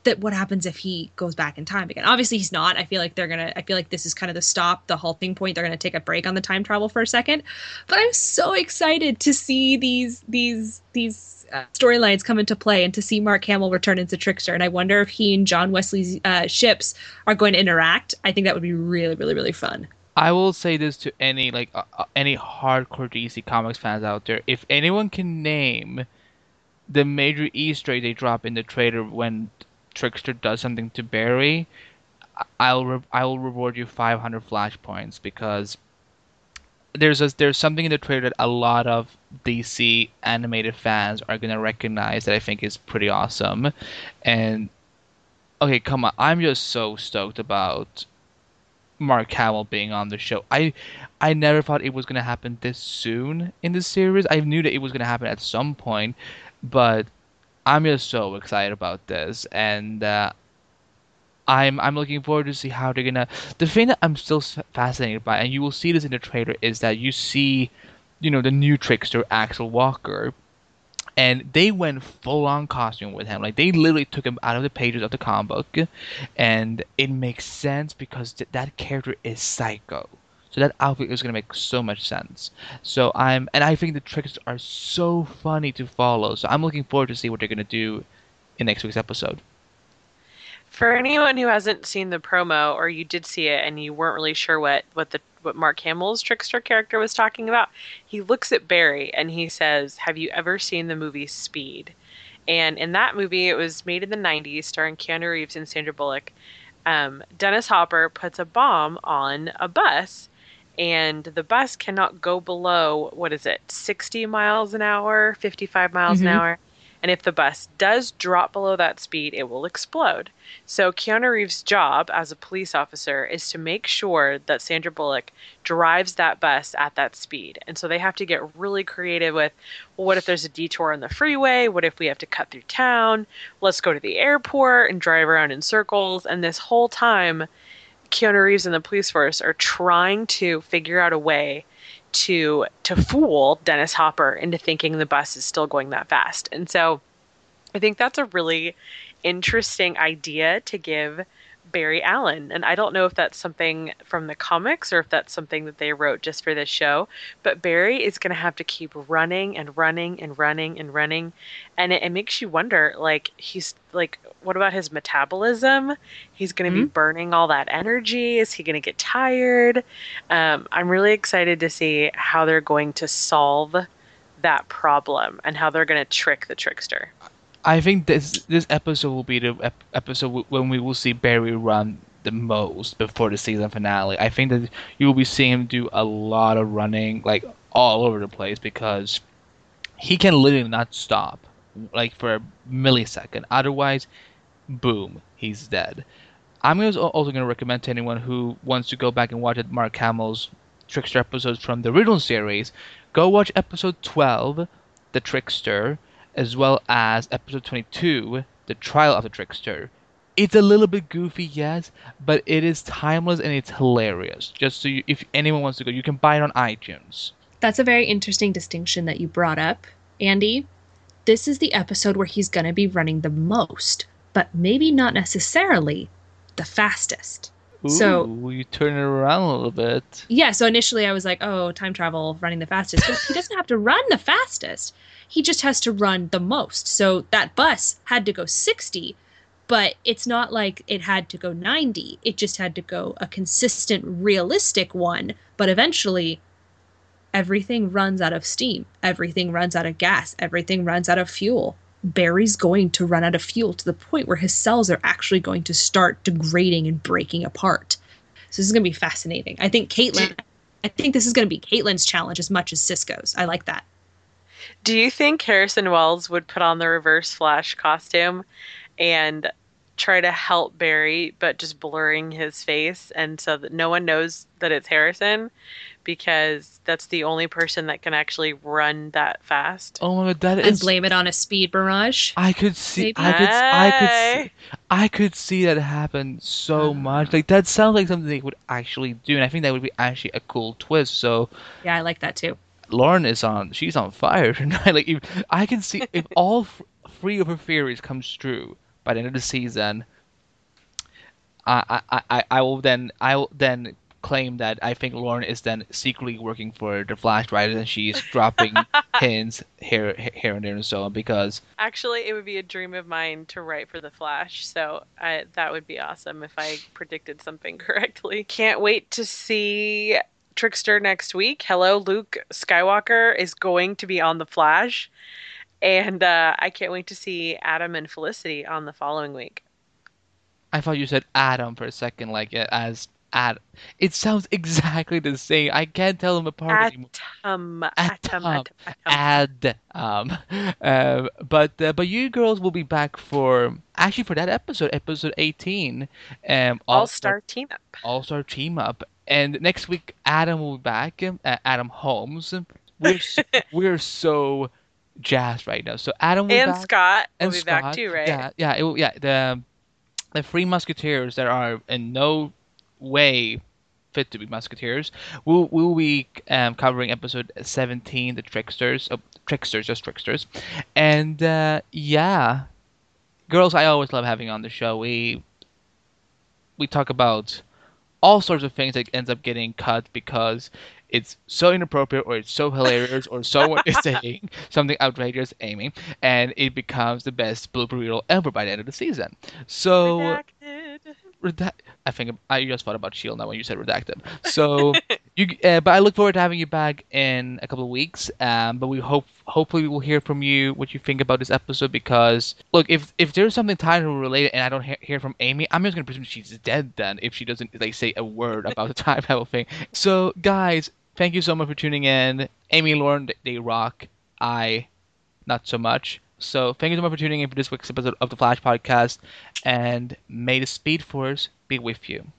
that what happens if he goes back in time again? Obviously, he's not. I feel like they're gonna. I feel like this is kind of the stop, the halting point. They're gonna take a break on the time travel for a second. But I'm so excited to see these these these uh, storylines come into play and to see Mark Hamill return as a trickster. And I wonder if he and John Wesley's uh, ships are going to interact. I think that would be really, really, really fun. I will say this to any like uh, uh, any hardcore DC Comics fans out there: if anyone can name the major Easter egg they drop in the trailer when Trickster does something to Barry, I'll re- I will reward you 500 flash points because there's a, there's something in the trailer that a lot of DC animated fans are gonna recognize that I think is pretty awesome, and okay, come on, I'm just so stoked about Mark Hamill being on the show. I I never thought it was gonna happen this soon in the series. I knew that it was gonna happen at some point, but I'm just so excited about this, and uh, I'm I'm looking forward to see how they're gonna. The thing that I'm still fascinated by, and you will see this in the trailer, is that you see, you know, the new trickster Axel Walker, and they went full on costume with him. Like they literally took him out of the pages of the comic book, and it makes sense because th- that character is psycho. So that outfit is gonna make so much sense. So I'm, and I think the tricks are so funny to follow. So I'm looking forward to see what they're gonna do in next week's episode. For anyone who hasn't seen the promo, or you did see it and you weren't really sure what what the what Mark Hamill's trickster character was talking about, he looks at Barry and he says, "Have you ever seen the movie Speed?" And in that movie, it was made in the '90s, starring Keanu Reeves and Sandra Bullock. Um, Dennis Hopper puts a bomb on a bus, and the bus cannot go below what is it, 60 miles an hour, 55 miles Mhm. an hour. And if the bus does drop below that speed, it will explode. So Keanu Reeves' job as a police officer is to make sure that Sandra Bullock drives that bus at that speed. And so they have to get really creative with, well, what if there's a detour on the freeway? What if we have to cut through town? Let's go to the airport and drive around in circles. And this whole time, Keanu Reeves and the police force are trying to figure out a way to to fool Dennis Hopper into thinking the bus is still going that fast. And so I think that's a really interesting idea to give Barry Allen. And I don't know if that's something from the comics or if that's something that they wrote just for this show. But Barry is going to have to keep running and running and running and running. And it, it makes you wonder like, he's like, what about his metabolism? He's going to be burning all that energy. Is he going to get tired? Um, I'm really excited to see how they're going to solve that problem and how they're going to trick the trickster. I think this this episode will be the ep- episode when we will see Barry run the most before the season finale. I think that you will be seeing him do a lot of running, like all over the place, because he can literally not stop, like for a millisecond. Otherwise, boom, he's dead. I'm also going to recommend to anyone who wants to go back and watch Mark Hamill's Trickster episodes from the original series, go watch episode 12, The Trickster, as well as episode 22, The Trial of the Trickster. It's a little bit goofy, yes, but it is timeless and it's hilarious. Just so you, if anyone wants to go, you can buy it on iTunes. That's a very interesting distinction that you brought up, Andy. This is the episode where he's going to be running the most, but maybe not necessarily the fastest. Ooh, So- you turn it around a little bit. Yeah, so initially I was like, oh, time travel, running the fastest. But he doesn't have to run the fastest. He just has to run the most. So that bus had to go 60, but it's not like it had to go 90. It just had to go a consistent, realistic one. But eventually, everything runs out of steam. Everything runs out of gas. Everything runs out of fuel. Barry's going to run out of fuel to the point where his cells are actually going to start degrading and breaking apart. So this is going to be fascinating. I think Caitlin, I think this is going to be Caitlin's challenge as much as Cisco's. I like that. Do you think Harrison Wells would put on the reverse flash costume and try to help Barry, but just blurring his face and so that no one knows that it's Harrison? Because that's the only person that can actually run that fast. Oh my god, that And is. blame it on a speed barrage. I could see. Maybe. I could. I could. See, I could see that happen so uh-huh. much. Like that sounds like something they would actually do, and I think that would be actually a cool twist. So Yeah, I like that too. Lauren is on. She's on fire *laughs* tonight. Like if, I can see if *laughs* all f- three of her theories comes true by the end of the season. I I, I, I will then I will then claim that I think Lauren is then secretly working for the Flash rather and she's dropping *laughs* hints here here and there and so on because Actually, it would be a dream of mine to write for The Flash, so I, that would be awesome if I predicted something correctly. Can't wait to see Trickster next week. Hello, Luke Skywalker is going to be on The Flash, and uh, I can't wait to see Adam and Felicity on the following week. I thought you said Adam for a second, like uh, as Ad. It sounds *laughs* exactly the same. I can't tell them apart anymore. Atom, Atom. atom, atom, atom. Ad. *laughs* Um, uh, but uh, but you girls will be back for actually for that episode, episode eighteen. Um, All Star Team Up. All Star Team Up, and next week Adam will be back. Uh, Adam Holmes. We're s- *laughs* we're so jazzed right now. So Adam will And back. Scott will and be back too, right? Yeah, yeah, it, will- yeah. The the three musketeers that are in no way fit to be musketeers. We'll we'll be um, covering episode seventeen, the tricksters, uh, tricksters, just tricksters, and uh, yeah, girls, I always love having on the show. We we talk about all sorts of things that ends up getting cut because it's so inappropriate or it's so hilarious or someone is *laughs* saying something outrageous, Amy, and it becomes the best blooper reel ever by the end of the season. So Redacted. redact. I think I just thought about Shield now when you said redacted. So *laughs* you, uh, but I look forward to having you back in a couple of weeks. Um, but we hope, hopefully, we will hear from you what you think about this episode. Because look, if if there's something time related and I don't he- hear from Amy, I'm just gonna presume she's dead then if she doesn't like say a word *laughs* about the time travel thing. So guys, thank you so much for tuning in. Amy, Lauren, they rock. I, not so much. So thank you so much for tuning in for this week's episode of the Flash Podcast, and may the Speed Force be with you.